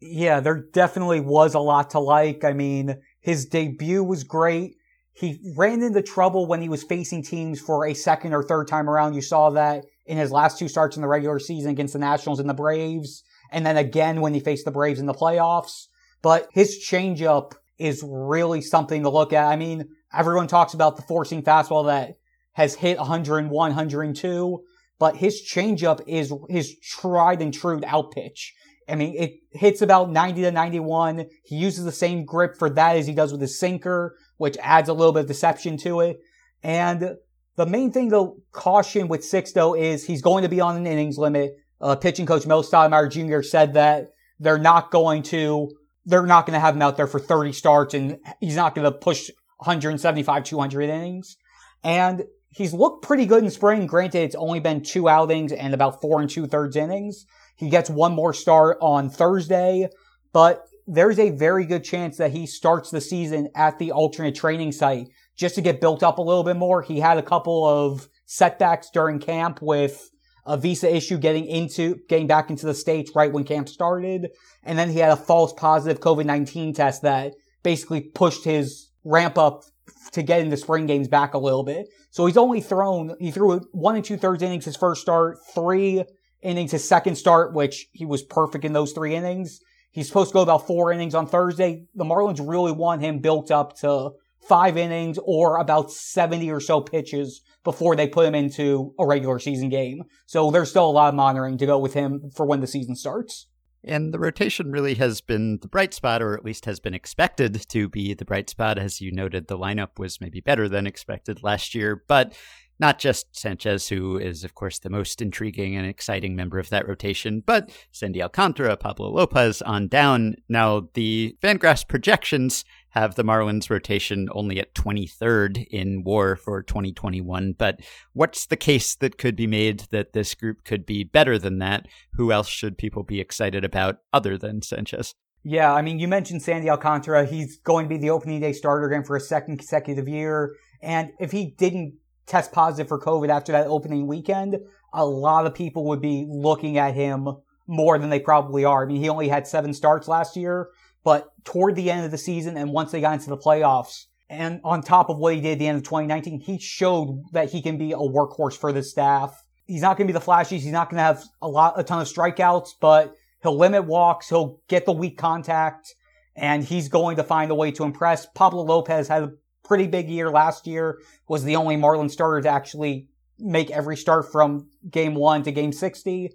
Yeah, there definitely was a lot to like. I mean, his debut was great he ran into trouble when he was facing teams for a second or third time around. You saw that in his last two starts in the regular season against the Nationals and the Braves, and then again when he faced the Braves in the playoffs. But his changeup is really something to look at. I mean, everyone talks about the four-seam fastball that has hit 101, 102, but his changeup is his tried and true out pitch. I mean, it hits about 90 to 91. He uses the same grip for that as he does with his sinker, which adds a little bit of deception to it. And the main thing to caution with Sixto is he's going to be on an innings limit. Uh, pitching coach Mel Stottlemyre Jr. said that they're not going to, they're not going to have him out there for 30 starts and he's not going to push 175, 200 innings. And he's looked pretty good in spring. Granted, it's only been two outings and about four and two thirds innings. He gets one more start on Thursday, but there's a very good chance that he starts the season at the alternate training site just to get built up a little bit more. He had a couple of setbacks during camp with a visa issue getting into, getting back into the States right when camp started. And then he had a false positive COVID-19 test that basically pushed his ramp up to get into spring games back a little bit. So he's only thrown, he threw one and two thirds innings his first start, three innings his second start, which he was perfect in those three innings. He's supposed to go about four innings on Thursday. The Marlins really want him built up to five innings or about 70 or so pitches before they put him into a regular season game. So there's still a lot of monitoring to go with him for when the season starts.
And the rotation really has been the bright spot, or at least has been expected to be the bright spot. As you noted, the lineup was maybe better than expected last year. But not just Sanchez, who is, of course, the most intriguing and exciting member of that rotation, but Sandy Alcantara, Pablo Lopez on down. Now, the Fangraphs projections have the Marlins rotation only at 23rd in war for 2021. But what's the case that could be made that this group could be better than that? Who else should people be excited about other than Sanchez?
Yeah, I mean, you mentioned Sandy Alcantara. He's going to be the opening day starter again for a second consecutive year. And if he didn't test positive for COVID after that opening weekend, a lot of people would be looking at him more than they probably are. I mean, he only had seven starts last year, but toward the end of the season and once they got into the playoffs, and on top of what he did at the end of 2019, he showed that he can be a workhorse for the staff. He's not going to be the flashiest. He's not going to have a lot, a ton of strikeouts, but he'll limit walks. He'll get the weak contact and he's going to find a way to impress. Pablo Lopez had a pretty big year last year, was the only Marlin starter to actually make every start from game one to game 60.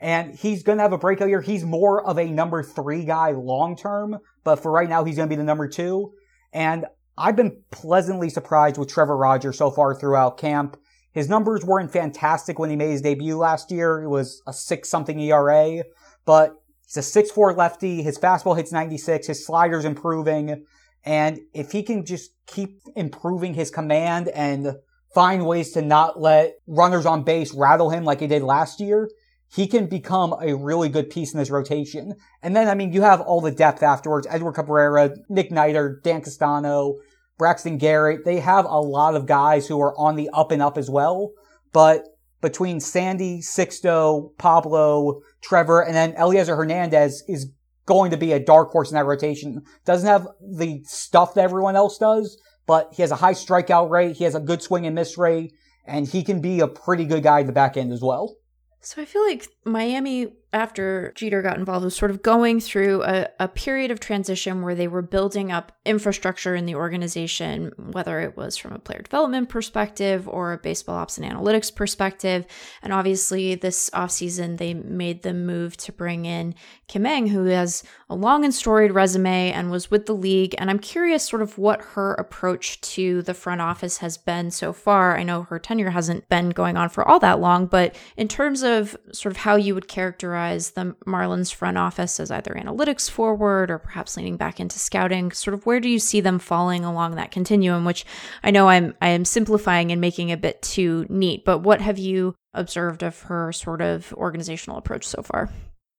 And he's going to have a breakout year. He's more of a number three guy long term, but for right now, he's going to be the number two. And I've been pleasantly surprised with Trevor Rogers so far throughout camp. His numbers weren't fantastic when he made his debut last year. It was a six something ERA, but he's a six four lefty. His fastball hits 96. His slider's improving. And if he can just keep improving his command and find ways to not let runners on base rattle him like he did last year, he can become a really good piece in this rotation. And then, I mean, you have all the depth afterwards. Edward Cabrera, Nick Neidert, Dan Castano, Braxton Garrett. They have a lot of guys who are on the up and up as well. But between Sandy, Sixto, Pablo, Trevor, and then Elieser Hernandez is going to be a dark horse in that rotation. Doesn't have the stuff that everyone else does, but he has a high strikeout rate. He has a good swing and miss rate. and he can be a pretty good guy at the back end as well.
So I feel like Miami, after Jeter got involved, was sort of going through a, a period of transition where they were building up infrastructure in the organization, whether it was from a player development perspective or a baseball ops and analytics perspective. And obviously, this offseason, they made the move to bring in Kim Ng, who has a long and storied resume and was with the league. And I'm curious, sort of, what her approach to the front office has been so far. I know her tenure hasn't been going on for all that long, but in terms of sort of how you would characterize the Marlins front office as either analytics forward or perhaps leaning back into scouting? Sort of where do you see them falling along that continuum? Which I know I'm I am simplifying and making a bit too neat, but what have you observed of her sort of organizational approach so far?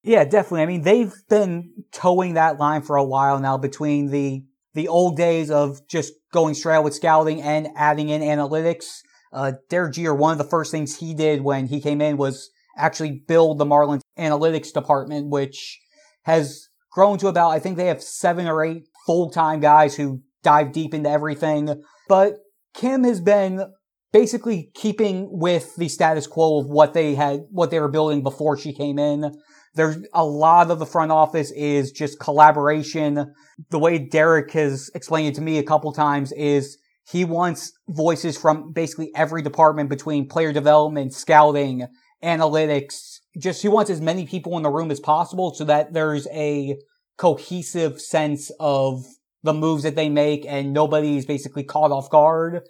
Yeah, definitely. I mean, they've been towing that line for a while now between the the old days of just going straight out with scouting and adding in analytics. Uh, Derek Jeter, one of the first things he did when he came in was actually build the Marlins analytics department, which has grown to about, I think they have seven or eight full-time guys who dive deep into everything. But Kim has been basically keeping with the status quo of what they had, what they were building before she came in. There's a lot of the front office is just collaboration. The way Derek has explained it to me a couple times is he wants voices from basically every department between player development, scouting, analytics. Just he wants as many people in the room as possible so that there's a cohesive sense of the moves that they make and nobody's basically caught off guard.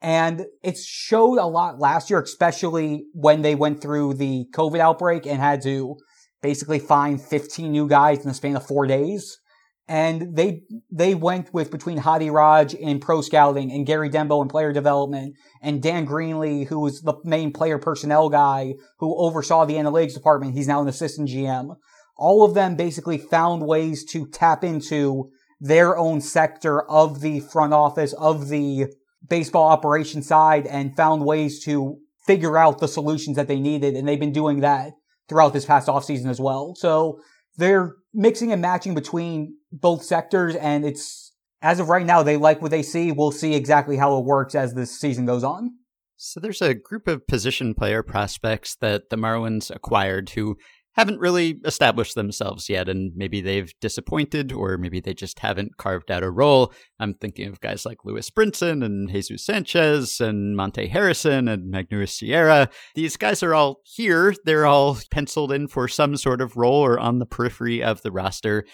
And it showed a lot last year, especially when they went through the COVID outbreak and had to basically find 15 new guys in the span of four days. And they, they went with between Hadi Raad in pro scouting and Gary Denbo in player development and Dan Greenlee, who was the main player personnel guy who oversaw the analytics department. He's now an assistant GM. All of them basically found ways to tap into their own sector of the front office of the baseball operation side and found ways to figure out the solutions that they needed. And they've been doing that throughout this past offseason as well. So they're mixing and matching between both sectors, and it's as of right now, they like what they see. We'll see exactly how it works as this season goes on.
So there's a group of position player prospects that the Marlins acquired who haven't really established themselves yet, and maybe they've disappointed, or maybe they just haven't carved out a role. I'm thinking of guys like Lewis Brinson and Jesus Sanchez and Monte Harrison and Magneuris Sierra. These guys are all here. They're all penciled in for some sort of role or on the periphery of the roster.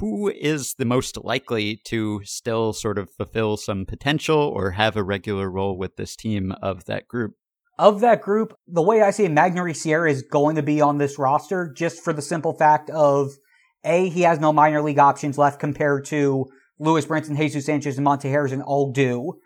Who is the most likely to still sort of fulfill some potential or have a regular role with this team of that group?
Of that group, the way I see it, Magneuris Sierra is going to be on this roster just for the simple fact of A, he has no minor league options left compared to Lewis Brinson, Jesus Sanchez, and Monte Harrison all do.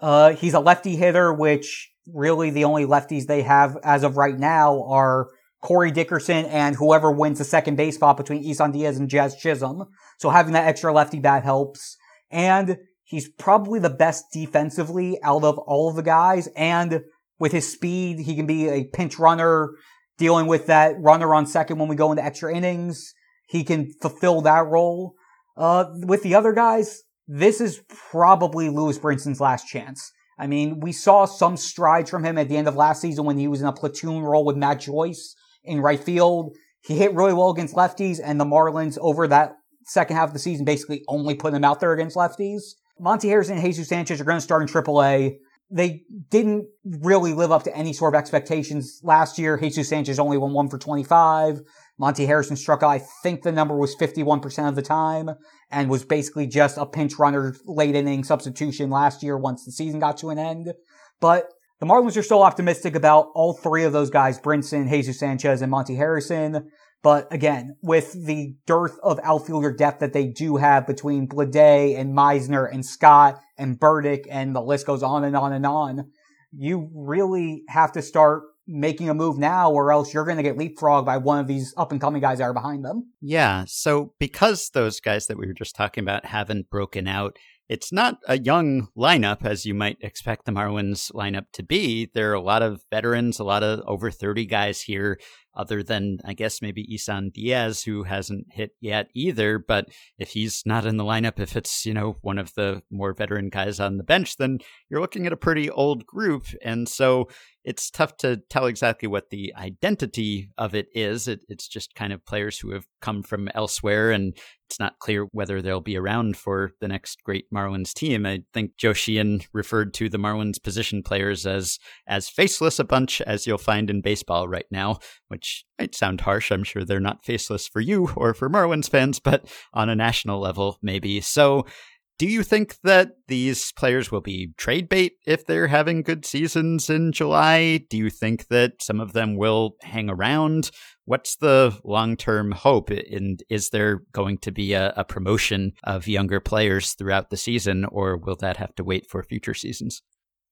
Uh, he's a lefty hitter, which really the only lefties they have as of right now are Corey Dickerson and whoever wins the second base spot between Isan Diaz and Jazz Chisholm. So having that extra lefty bat helps. And he's probably the best defensively out of all of the guys. And with his speed, he can be a pinch runner, dealing with that runner on second when we go into extra innings. He can fulfill that role. Uh, with the other guys, this is probably Lewis Brinson's last chance. I mean, we saw some strides from him at the end of last season when he was in a platoon role with Matt Joyce in right field. He hit really well against lefties, and the Marlins over that second half of the season basically only put him out there against lefties. Monte Harrison and Jesus Sanchez are going to start in AAA they didn't really live up to any sort of expectations last year. Jesus Sanchez only won one for 25. Monte Harrison struck I think the number was 51% of the time and was basically just a pinch runner late inning substitution last year once the season got to an end. But the Marlins are still optimistic about all three of those guys, Brinson, Jesus Sanchez, and Monte Harrison. But again, with the dearth of outfielder depth that they do have between Bleday and Misner and Scott and Burdick and the list goes on and on and on, you really have to start making a move now or else you're going to get leapfrogged by one of these up and coming guys that are behind them.
Yeah. So because those guys that we were just talking about haven't broken out, it's not a young lineup as you might expect the Marlins lineup to be. There are a lot of veterans, a lot of over 30 guys here. Other than, I guess, maybe Isan Diaz, who hasn't hit yet either. But if he's not in the lineup, if it's, you know, one of the more veteran guys on the bench, then you're looking at a pretty old group. And so it's tough to tell exactly what the identity of it is. It, it's just kind of players who have come from elsewhere, and it's not clear whether they'll be around for the next great Marlins team. I think Joe Sheehan referred to the Marlins position players as as faceless a bunch as you'll find in baseball right now, which might sound harsh. I'm sure they're not faceless for you or for Marlins fans, but on a national level, maybe. So do you think that these players will be trade bait if they're having good seasons in July? Do you think that some of them will hang around? What's the long term hope? And is there going to be a, a, promotion of younger players throughout the season, or will that have to wait for future seasons?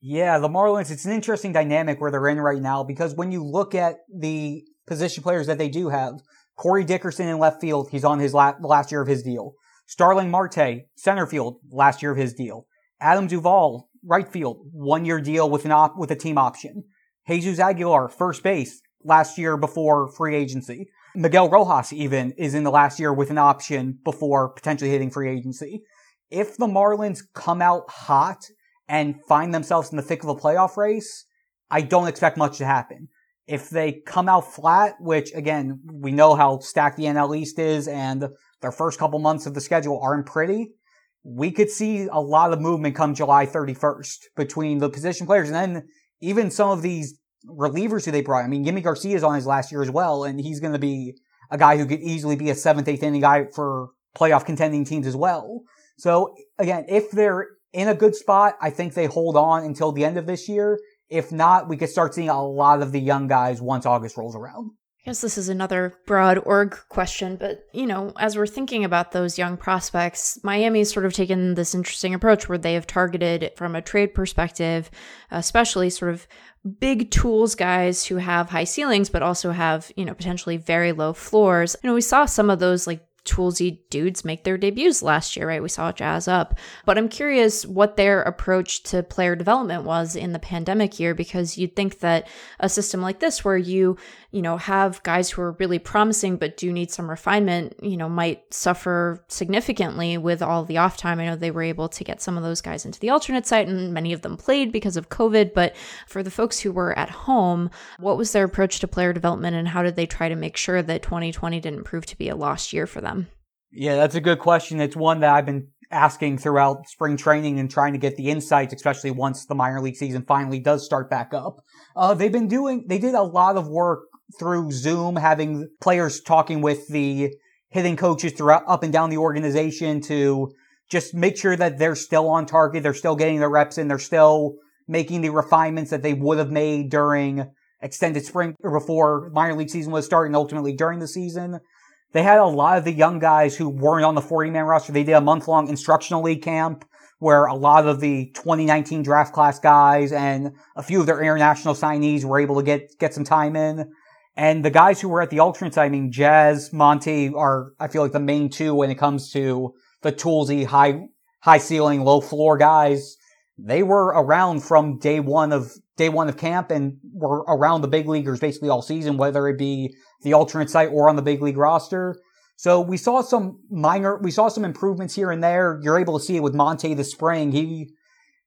Yeah, the Marlins, it's an interesting dynamic where they're in right now because when you look at the position players that they do have, Corey Dickerson in left field, he's on his la- last year of his deal. Starling Marte, center field, last year of his deal. Adam Duvall, right field, one year deal with an op- with a team option. Jesus Aguilar, first base, last year before free agency. Miguel Rojas even is in the last year with an option before potentially hitting free agency. If the Marlins come out hot and find themselves in the thick of a playoff race, I don't expect much to happen. If they come out flat, which again, we know how stacked the NL East is and their first couple months of the schedule aren't pretty, we could see a lot of movement come July 31st between the position players and then even some of these relievers who they brought. I mean, Jimmy Garcia is on his last year as well, and he's going to be a guy who could easily be a seventh, eighth inning guy for playoff contending teams as well. So again, if they're in a good spot, I think they hold on until the end of this year. If not, we could start seeing a lot of the young guys once August rolls around.
I guess this is another broad org question, but you know, as we're thinking about those young prospects, Miami's sort of taken this interesting approach where they have targeted from a trade perspective, especially sort of big tools guys who have high ceilings but also have, you know, potentially very low floors. You know, we saw some of those like toolsy dudes make their debuts last year, right? We saw Jazz up. But I'm curious what their approach to player development was in the pandemic year because you'd think that a system like this where you, you know, have guys who are really promising but do need some refinement, you know, might suffer significantly with all the off time. I know they were able to get some of those guys into the alternate site and many of them played because of COVID, but for the folks who were at home, what was their approach to player development and how did they try to make sure that 2020 didn't prove to be a lost year for them?
Yeah, that's a good question. It's one that I've been asking throughout spring training and trying to get the insights, especially once the minor league season finally does start back up. Uh, they've been doing, they did a lot of work through Zoom, having players talking with the hitting coaches throughout up and down the organization to just make sure that they're still on target, they're still getting their reps in, they're still making the refinements that they would have made during extended spring or before minor league season was starting, ultimately during the season. They had a lot of the young guys who weren't on the 40 man roster. They did a month long instructional league camp where a lot of the 2019 draft class guys and a few of their international signees were able to get, get some time in. And the guys who were at the alternate I mean, Jazz, Monte are, I feel like the main two when it comes to the toolsy, high, high ceiling, low floor guys. They were around from day one of, day one of camp and were around the big leaguers basically all season, whether it be the alternate site or on the big league roster. So we saw some minor, we saw some improvements here and there. You're able to see it with Monte this spring. He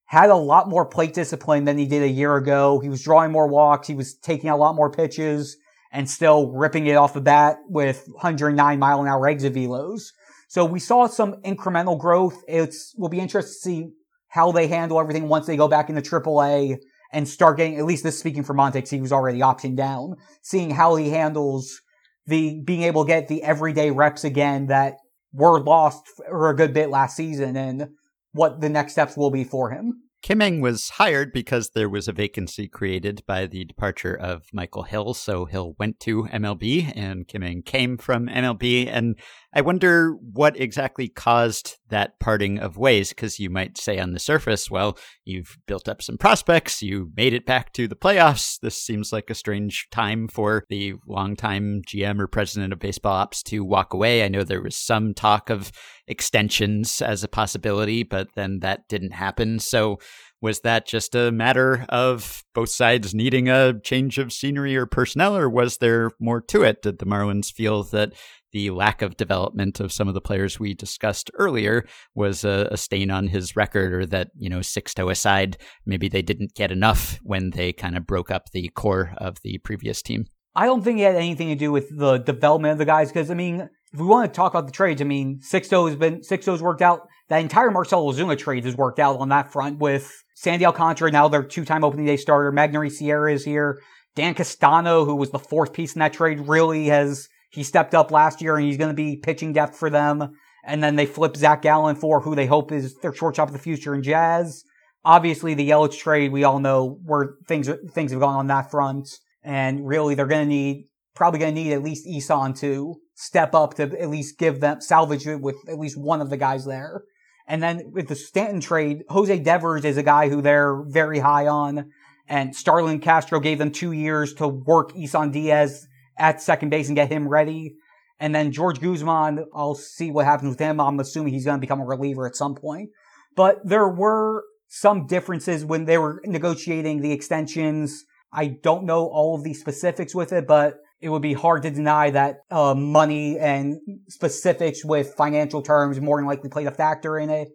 had a lot more plate discipline than he did a year ago. He was drawing more walks. He was taking a lot more pitches and still ripping it off the bat with 109 mile an hour exit velos. So we saw some incremental growth. It's, will be interesting to see how they handle everything once they go back into AAA and start getting, at least this speaking for Montex, he was already optioned down, seeing how he handles the, being able to get the everyday reps again that were lost for a good bit last season and what the next steps will be for him.
Kim Ng was hired because there was a vacancy created by the departure of Michael Hill. So Hill went to MLB and Kim Ng came from MLB. And I wonder what exactly caused that parting of ways, because you might say on the surface, well, you've built up some prospects, you made it back to the playoffs. This seems like a strange time for the longtime GM or president of baseball ops to walk away. I know there was some talk of extensions as a possibility, but then that didn't happen. So was that just a matter of both sides needing a change of scenery or personnel, or was there more to it? Did the Marlins feel that the lack of development of some of the players we discussed earlier was a, a stain on his record, or that, you know, Sixto aside, maybe they didn't get enough when they kind of broke up the core of the previous team?
I don't think it had anything to do with the development of the guys because I mean, if we want to talk about the trades, I mean, Sixto has been Sixto's worked out. That entire Marcell Ozuna trade has worked out on that front with Sandy Alcantara, now their two-time opening day starter. Magneuris Sierra is here. Dan Castano, who was the fourth piece in that trade, really has he stepped up last year and he's going to be pitching depth for them. And then they flip Zach Gallen for who they hope is their shortstop of the future in Jazz. Obviously, the Yelich trade, we all know where things things have gone on that front, and really they're going to need probably going to need at least Isan to step up to at least give them salvage it with at least one of the guys there. And then with the Stanton trade, Jose Devers is a guy who they're very high on. And Starlin Castro gave them two years to work Isan Diaz at second base and get him ready. And then George Guzman, I'll see what happens with him. I'm assuming he's going to become a reliever at some point. But there were some differences when they were negotiating the extensions. I don't know all of the specifics with it, but it would be hard to deny that uh, money and specifics with financial terms more than likely played a factor in it.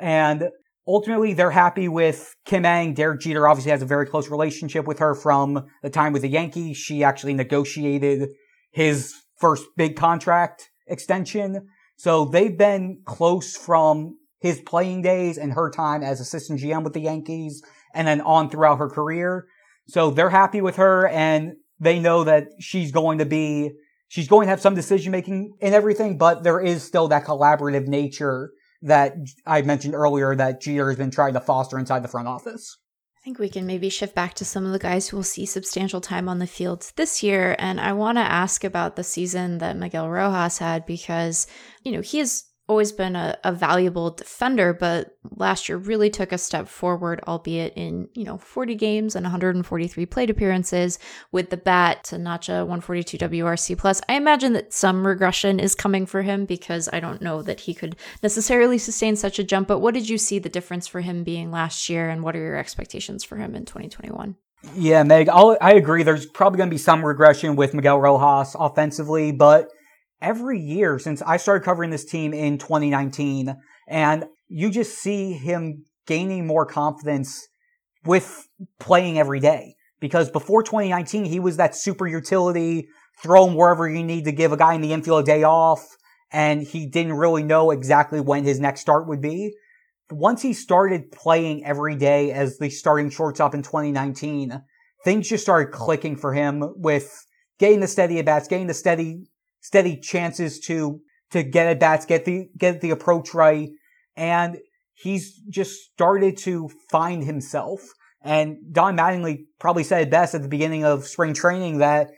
And ultimately, they're happy with Kim Ng. Derek Jeter obviously has a very close relationship with her from the time with the Yankees. She actually negotiated his first big contract extension. So they've been close from his playing days and her time as assistant GM with the Yankees and then on throughout her career. So they're happy with her and they know that she's going to be, she's going to have some decision making in everything, but there is still that collaborative nature that I mentioned earlier that Jeter has been trying to foster inside the front office.
I think we can maybe shift back to some of the guys who will see substantial time on the field this year. And I want to ask about the season that Miguel Rojas had because, you know, he is always been a, a, valuable defender, but last year really took a step forward, albeit in, you know, 40 games and 143 plate appearances with the bat to notch a 142 WRC plus. I imagine that some regression is coming for him because I don't know that he could necessarily sustain such a jump. But what did you see the difference for him being last year and what are your expectations for him in 2021?
Yeah, Meg, I'll, I agree. There's probably going to be some regression with Miguel Rojas offensively, but every year since I started covering this team in 2019. And you just see him gaining more confidence with playing every day. Because before 2019, he was that super utility, throw him wherever you need to give a guy in the infield a day off. And he didn't really know exactly when his next start would be. Once he started playing every day as the starting shortstop in 2019, things just started clicking for him with getting the steady at bats, getting the steady steady chances to to get at bats, get the get the approach right, and he's just started to find himself. And Don Mattingly probably said best at the beginning of spring training that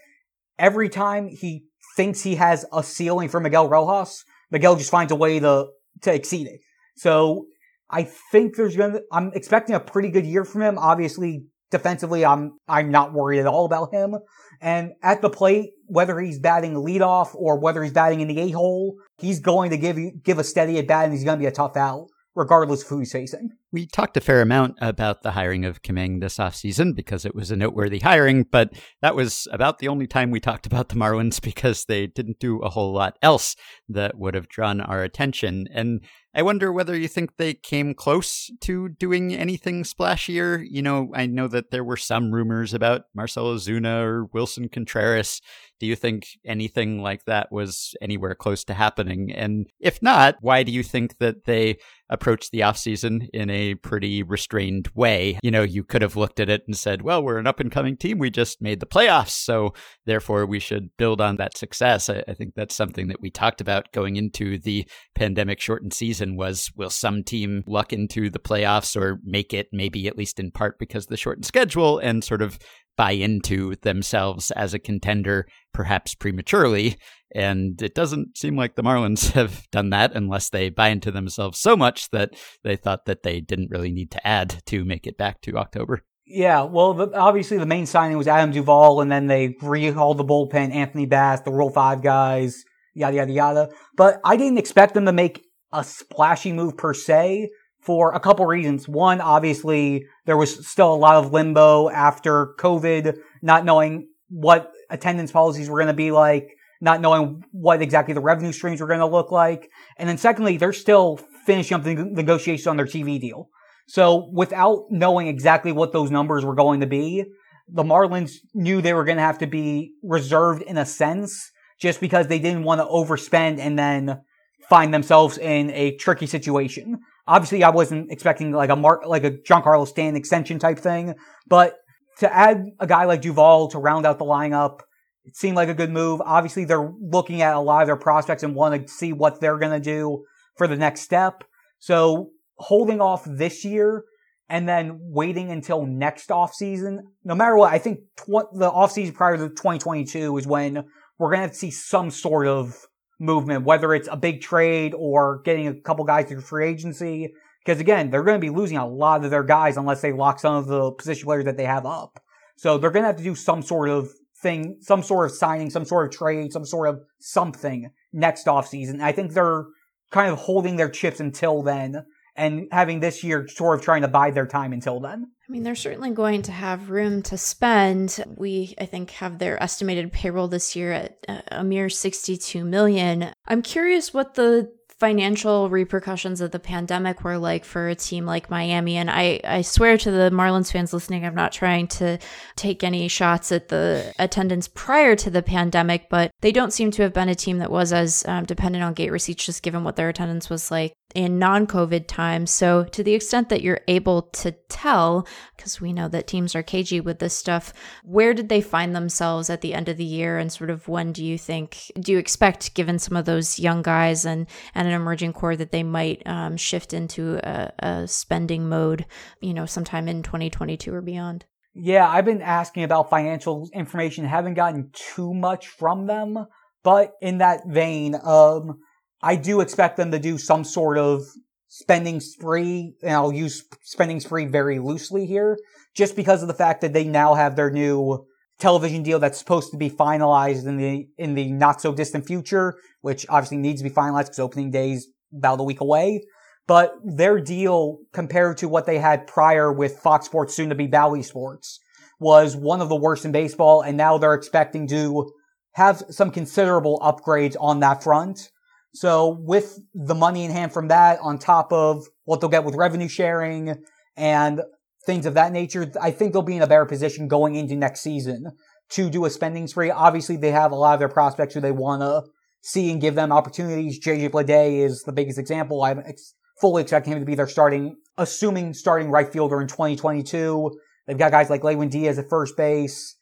every time he thinks he has a ceiling for Miguel Rojas, Miguel just finds a way to to exceed it. So I think there's gonna I'm expecting a pretty good year from him. Obviously, defensively, I'm I'm not worried at all about him. And at the plate, whether he's batting leadoff or whether he's batting in the eight hole, he's going to give you, give a steady at bat and he's going to be a tough out regardless of who he's facing.
We talked a fair amount about the hiring of Kim Ng this offseason because it was a noteworthy hiring, but that was about the only time we talked about the Marlins because they didn't do a whole lot else that would have drawn our attention. And I wonder whether you think they came close to doing anything splashier. You know, I know that there were some rumors about Marcell Ozuna or Willson Contreras. Do you think anything like that was anywhere close to happening? And if not, why do you think that they approached the offseason in a pretty restrained way? You know, you could have looked at it and said, well, we're an up and coming team. We just made the playoffs. So therefore, we should build on that success. I, I think that's something that we talked about going into the pandemic shortened season was will some team luck into the playoffs or make it maybe at least in part because of the shortened schedule and sort of buy into themselves as a contender perhaps prematurely and it doesn't seem like the Marlins have done that unless they buy into themselves so much that they thought that they didn't really need to add to make it back to October.
Yeah, well, the, obviously the main signing was Adam Duvall, and then they rehauled the bullpen, Anthony Bass, the Rule 5 guys, yada, yada, yada. But I didn't expect them to make a splashy move per se, for a couple reasons. One, obviously, there was still a lot of limbo after COVID, not knowing what attendance policies were going to be like, not knowing what exactly the revenue streams were going to look like. And then secondly, they're still finishing up the negotiations on their TV deal. So without knowing exactly what those numbers were going to be, the Marlins knew they were going to have to be reserved in a sense just because they didn't want to overspend and then find themselves in a tricky situation. Obviously, I wasn't expecting like a Mark, like a Giancarlo Stan extension type thing, but to add a guy like Duvall to round out the lineup, it seemed like a good move. Obviously, they're looking at a lot of their prospects and want to see what they're going to do for the next step. So holding off this year and then waiting until next offseason, no matter what, I think tw- the offseason prior to 2022 is when we're going to see some sort of movement, whether it's a big trade or getting a couple guys through free agency. Because again, they're going to be losing a lot of their guys unless they lock some of the position players that they have up. So they're going to have to do some sort of thing, some sort of signing, some sort of trade, some sort of something next offseason. I think they're kind of holding their chips until then and having this year sort of trying to bide their time until then.
I mean, they're certainly going to have room to spend. We, I think, have their estimated payroll this year at a mere 62 million. I'm curious what the financial repercussions of the pandemic were like for a team like Miami. And I, I swear to the Marlins fans listening, I'm not trying to take any shots at the attendance prior to the pandemic, but they don't seem to have been a team that was as um, dependent on gate receipts, just given what their attendance was like in non COVID times. So, to the extent that you're able to tell, because we know that teams are cagey with this stuff, where did they find themselves at the end of the year? And sort of when do you think, do you expect, given some of those young guys and, and an emerging core, that they might um, shift into a, a spending mode, you know, sometime in 2022 or beyond?
Yeah, I've been asking about financial information, haven't gotten too much from them. But in that vein, um, I do expect them to do some sort of spending spree, and I'll use spending spree very loosely here, just because of the fact that they now have their new television deal that's supposed to be finalized in the in the not so distant future, which obviously needs to be finalized because opening day's about a week away. But their deal compared to what they had prior with Fox Sports, soon to be Bally Sports, was one of the worst in baseball, and now they're expecting to have some considerable upgrades on that front. So with the money in hand from that on top of what they'll get with revenue sharing and things of that nature, I think they'll be in a better position going into next season to do a spending spree. Obviously, they have a lot of their prospects who they want to see and give them opportunities. JJ Bleday is the biggest example. I'm ex- fully expecting him to be their starting, assuming starting right fielder in 2022. They've got guys like Lewin Diaz at first base.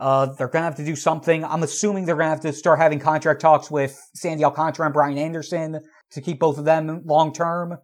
Uh, they're going to have to do something. I'm assuming they're going to have to start having contract talks with Sandy Alcantara and Brian Anderson to keep both of them long term.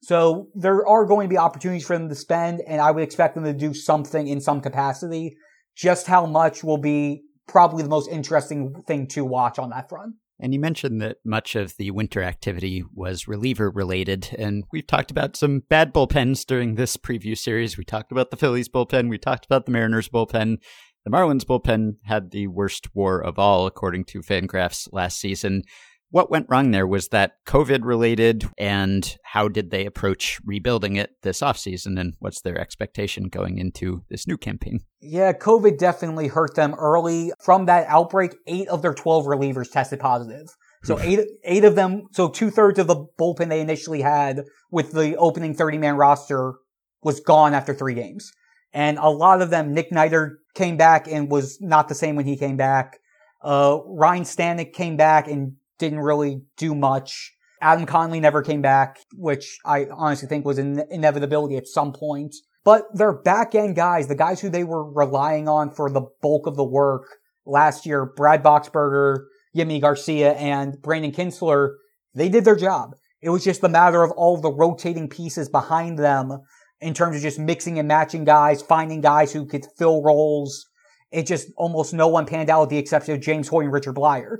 So there are going to be opportunities for them to spend, and I would expect them to do something in some capacity. Just how much will be probably the most interesting thing to watch on that front.
And you mentioned that much of the winter activity was reliever related, and we've talked about some bad bullpens during this preview series. We talked about the Phillies bullpen, we talked about the Mariners bullpen, the Marlins bullpen had the worst WAR of all, according to Fangraphs last season. What went wrong there? Was that COVID related? And how did they approach rebuilding it this offseason? And what's their expectation going into this new campaign?
Yeah, COVID definitely hurt them early. From that outbreak, eight of their 12 relievers tested positive. So eight, eight of them, so two thirds of the bullpen they initially had with the opening 30 man roster was gone after three games. And a lot of them, Nick Neidert came back and was not the same when he came back. Uh, Ryne Stanek came back and didn't really do much. Adam Conley never came back, which I honestly think was an inevitability at some point. But their back end guys, the guys who they were relying on for the bulk of the work last year, Brad Boxberger, Yimi Garcia, and Brandon Kintzler, they did their job. It was just a matter of all the rotating pieces behind them in terms of just mixing and matching guys, finding guys who could fill roles. It just almost no one panned out with the exception of James Hoyt and Richard Bleier.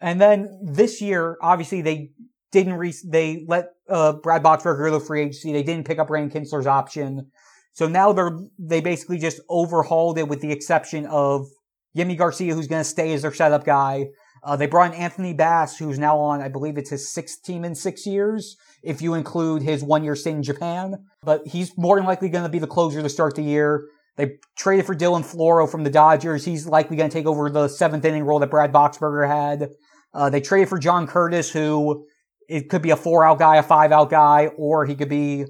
And then this year, obviously they didn't re- they let uh, Brad Boxberger go to free agency. They didn't pick up Brandon Kintzler's option. So now they're they basically just overhauled it with the exception of Yimi Garcia, who's going to stay as their setup guy, Uh, they brought in Anthony Bass, who's now on, I believe it's his sixth team in six years, if you include his one year stint in Japan. But he's more than likely going to be the closer to start the year. They traded for Dylan Floro from the Dodgers. He's likely going to take over the seventh inning role that Brad Boxberger had. Uh, they traded for John Curtis, who it could be a four out guy, a five out guy, or he could be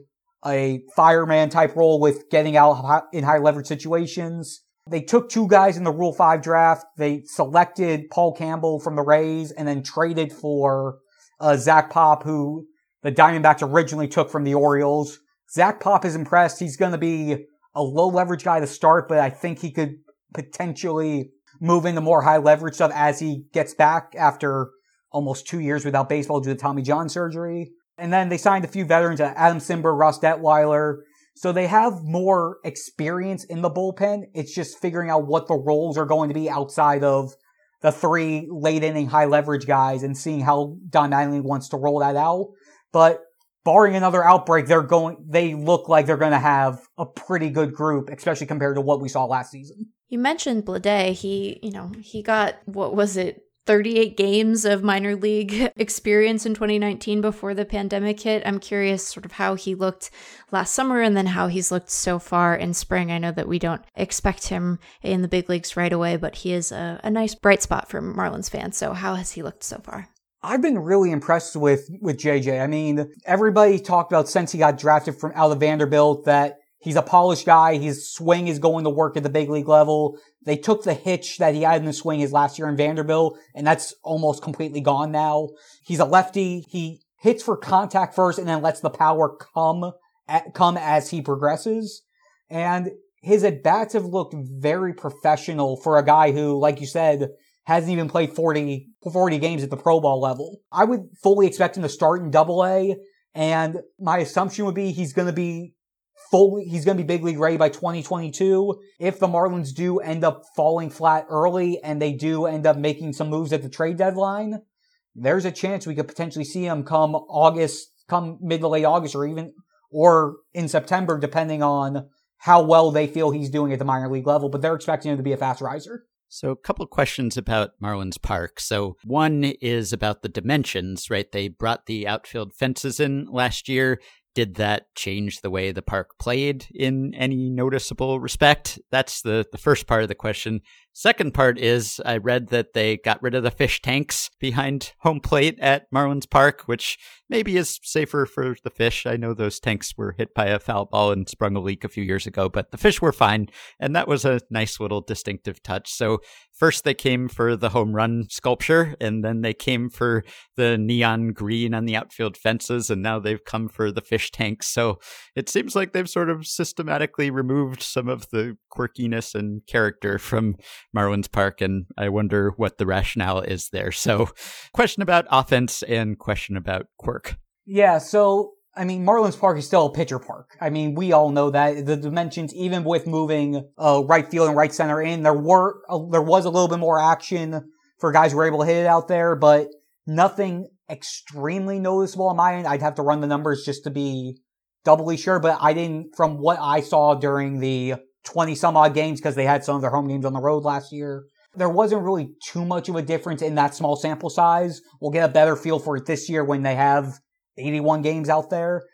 a fireman type role with getting out in high leverage situations. They took two guys in the Rule 5 draft. They selected Paul Campbell from the Rays and then traded for uh, Zach Pop, who the Diamondbacks originally took from the Orioles. Zach Pop is impressed. He's going to be a low leverage guy to start, but I think he could potentially move into more high leverage stuff as he gets back after almost two years without baseball due to Tommy John surgery. And then they signed a few veterans, uh, Adam Cimber, Ross Detwiler. So they have more experience in the bullpen. It's just figuring out what the roles are going to be outside of the three late inning high leverage guys and seeing how Don Mattingly wants to roll that out. But barring another outbreak, they're going, they look like they're going to have a pretty good group, especially compared to what we saw last season.
You mentioned Bleday. He, you know, he got, what was it, 38 games of minor league experience in 2019 before the pandemic hit. I'm curious sort of how he looked last summer and then how he's looked so far in spring. I know that we don't expect him in the big leagues right away, but he is a, a nice bright spot for Marlins fans. So how has he looked so far?
I've been really impressed with with JJ. I mean, everybody talked about since he got drafted from out of Vanderbilt that He's a polished guy. His swing is going to work at the big league level. They took the hitch that he had in the swing his last year in Vanderbilt, and that's almost completely gone now. He's a lefty. He hits for contact first and then lets the power come at, come as he progresses. And his at bats have looked very professional for a guy who, like you said, hasn't even played 40, 40 games at the pro ball level. I would fully expect him to start in double A. And my assumption would be he's going to be fully, he's going to be big league ready by 2022. If the Marlins do end up falling flat early and they do end up making some moves at the trade deadline, there's a chance we could potentially see him come August, come mid to late August or even, or in September, depending on how well they feel he's doing at the minor league level, but they're expecting him to be a fast riser.
So, a couple questions about Marlins Park. So, one is about the dimensions, right? They brought the outfield fences in last year. Did that change the way the park played in any noticeable respect? That's the, the first part of the question. Second part is I read that they got rid of the fish tanks behind home plate at Marlins Park, which maybe is safer for the fish. I know those tanks were hit by a foul ball and sprung a leak a few years ago, but the fish were fine. And that was a nice little distinctive touch. So first they came for the home run sculpture and then they came for the neon green on the outfield fences. And now they've come for the fish tanks. So it seems like they've sort of systematically removed some of the quirkiness and character from Marlins Park, and I wonder what the rationale is there. So, question about offense and question about quirk.
Yeah, so I mean, Marlins Park is still a pitcher park. I mean, we all know that the dimensions, even with moving uh, right field and right center in, there were uh, there was a little bit more action for guys who were able to hit it out there, but nothing extremely noticeable on my end. I'd have to run the numbers just to be doubly sure, but I didn't, from what I saw during the 20 some odd games because they had some of their home games on the road last year. There wasn't really too much of a difference in that small sample size. We'll get a better feel for it this year when they have 81 games out there.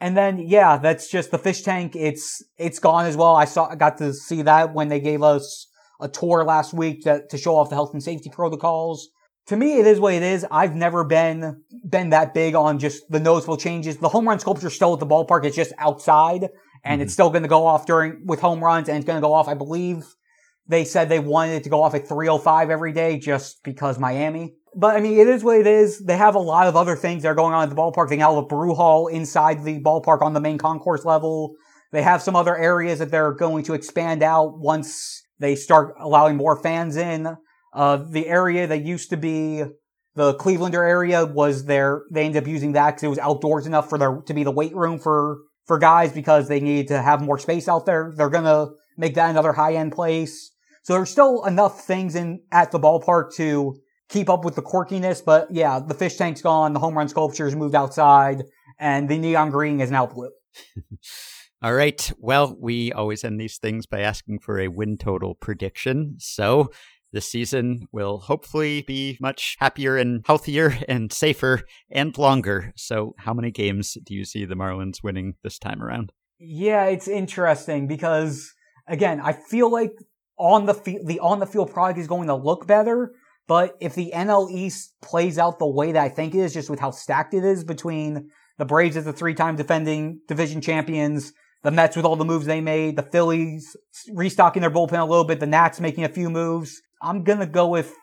And then, yeah, that's just the fish tank. It's, it's gone as well. I saw, I got to see that when they gave us a tour last week to, to show off the health and safety protocols. To me, it is what it is. I've never been, been that big on just the noticeable changes. The home run sculpture still at the ballpark. It's just outside and mm-hmm. it's still going to go off during with home runs, and it's going to go off. I believe they said they wanted it to go off at 305 every day just because Miami. But I mean, it is what it is. They have a lot of other things that are going on at the ballpark. They now have a brew hall inside the ballpark on the main concourse level. They have some other areas that they're going to expand out once they start allowing more fans in. Uh, the area that used to be the Clevelander area was there. They ended up using that because it was outdoors enough for their to be the weight room for for guys because they needed to have more space out there. They're going to make that another high end place. So there's still enough things in at the ballpark to keep up with the quirkiness. But yeah, the fish tank's gone. The home run sculpture's moved outside and the neon green is now blue.
All right. Well, we always end these things by asking for a win total prediction. So this season will hopefully be much happier and healthier and safer and longer. So, how many games do you see the Marlins winning this time around?
Yeah, it's interesting because again, I feel like on the field, the on the field product is going to look better. But if the NL East plays out the way that I think it is, just with how stacked it is between the Braves as the three-time defending division champions, the Mets with all the moves they made, the Phillies restocking their bullpen a little bit, the Nats making a few moves, I'm gonna go with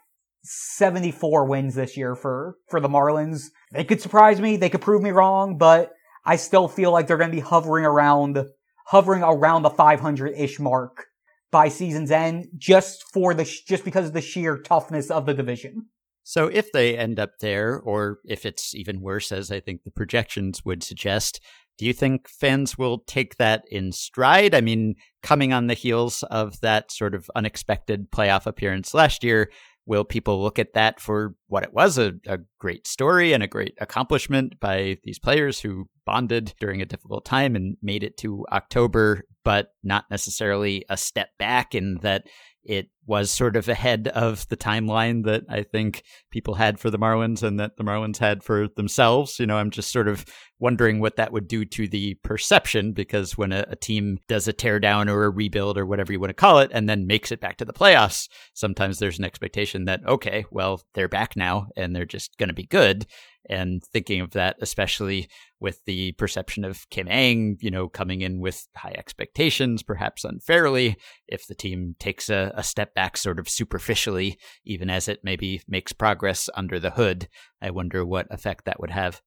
74 wins this year for, for the Marlins. They could surprise me. They could prove me wrong, but I still feel like they're going to be hovering around, hovering around the 500-ish mark by season's end just for the, just because of the sheer toughness of the division.
So if they end up there, or if it's even worse, as I think the projections would suggest, do you think fans will take that in stride? I mean, coming on the heels of that sort of unexpected playoff appearance last year, will people look at that for what it was a, a, great story and a great accomplishment by these players who bonded during a difficult time and made it to October, but not necessarily a step back in that it was sort of ahead of the timeline that I think people had for the Marlins and that the Marlins had for themselves. You know, I'm just sort of wondering what that would do to the perception because when a, a, team does a teardown or a rebuild or whatever you want to call it and then makes it back to the playoffs, sometimes there's an expectation that, okay, well, they're back now and they're just going to be good and thinking of that, especially with the perception of Kim Ng, you know, coming in with high expectations, perhaps unfairly, if the team takes a, a, step back sort of superficially, even as it maybe makes progress under the hood, I wonder what effect that would have.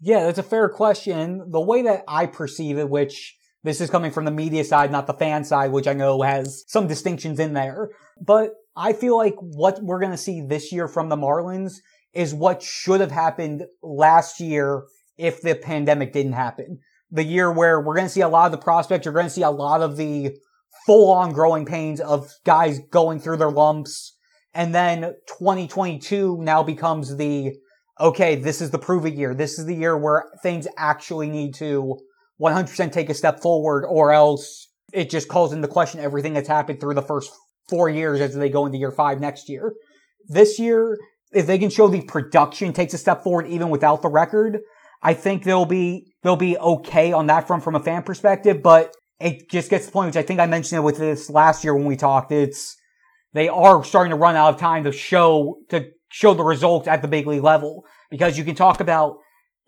Yeah, that's a fair question. The way that I perceive it, which this is coming from the media side, not the fan side, which I know has some distinctions in there, but I feel like what we're going to see this year from the Marlins is what should have happened last year if the pandemic didn't happen. The year where we're going to see a lot of the prospects, you're going to see a lot of the full on growing pains of guys going through their lumps. And then 2022 now becomes the, okay, this is the prove year. This is the year where things actually need to 100% take a step forward or else it just calls into question everything that's happened through the first four years as they go into year five next year. This year, if they can show the production takes a step forward even without the record, I think they'll be they'll be okay on that front from a fan perspective. But it just gets to the point, which I think I mentioned it with this last year when we talked. It's they are starting to run out of time to show to show the results at the big league level because you can talk about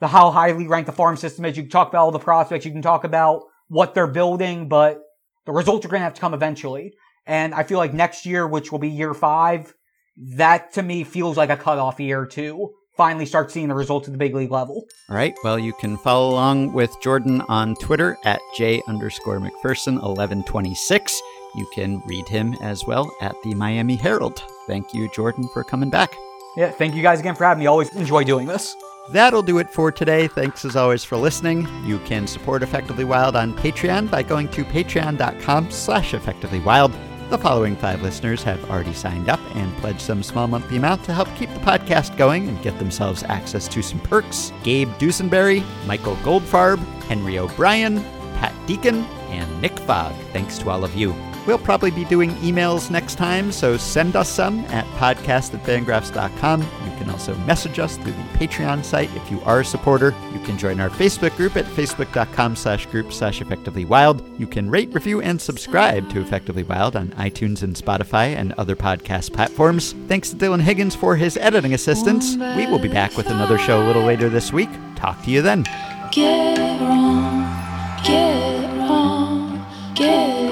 the how highly ranked the farm system is. You can talk about all the prospects. You can talk about what they're building, but the results are going to have to come eventually. And I feel like next year, which will be year five, that to me feels like a cutoff year to finally start seeing the results at the big league level.
All right. Well, you can follow along with Jordan on Twitter at J underscore McPherson 1126. You can read him as well at the Miami Herald. Thank you, Jordan, for coming back.
Yeah, thank you guys again for having me. Always enjoy doing this.
That'll do it for today. Thanks as always for listening. You can support Effectively Wild on Patreon by going to patreon.com slash effectivelywild. The following five listeners have already signed up and pledged some small monthly amount to help keep the podcast going and get themselves access to some perks. Gabe Dusenberry, Michael Goldfarb, Henry O'Brien, Pat Deacon, and Nick Fogg. Thanks to all of you. We'll probably be doing emails next time, so send us some at podcast at fangraphs.com. You can also message us through the Patreon site if you are a supporter. You can join our Facebook group at facebook.com slash group slash effectively wild. You can rate, review, and subscribe to Effectively Wild on iTunes and Spotify and other podcast platforms. Thanks to Dylan Higgins for his editing assistance. We will be back with another show a little later this week. Talk to you then. Get wrong, get wrong, get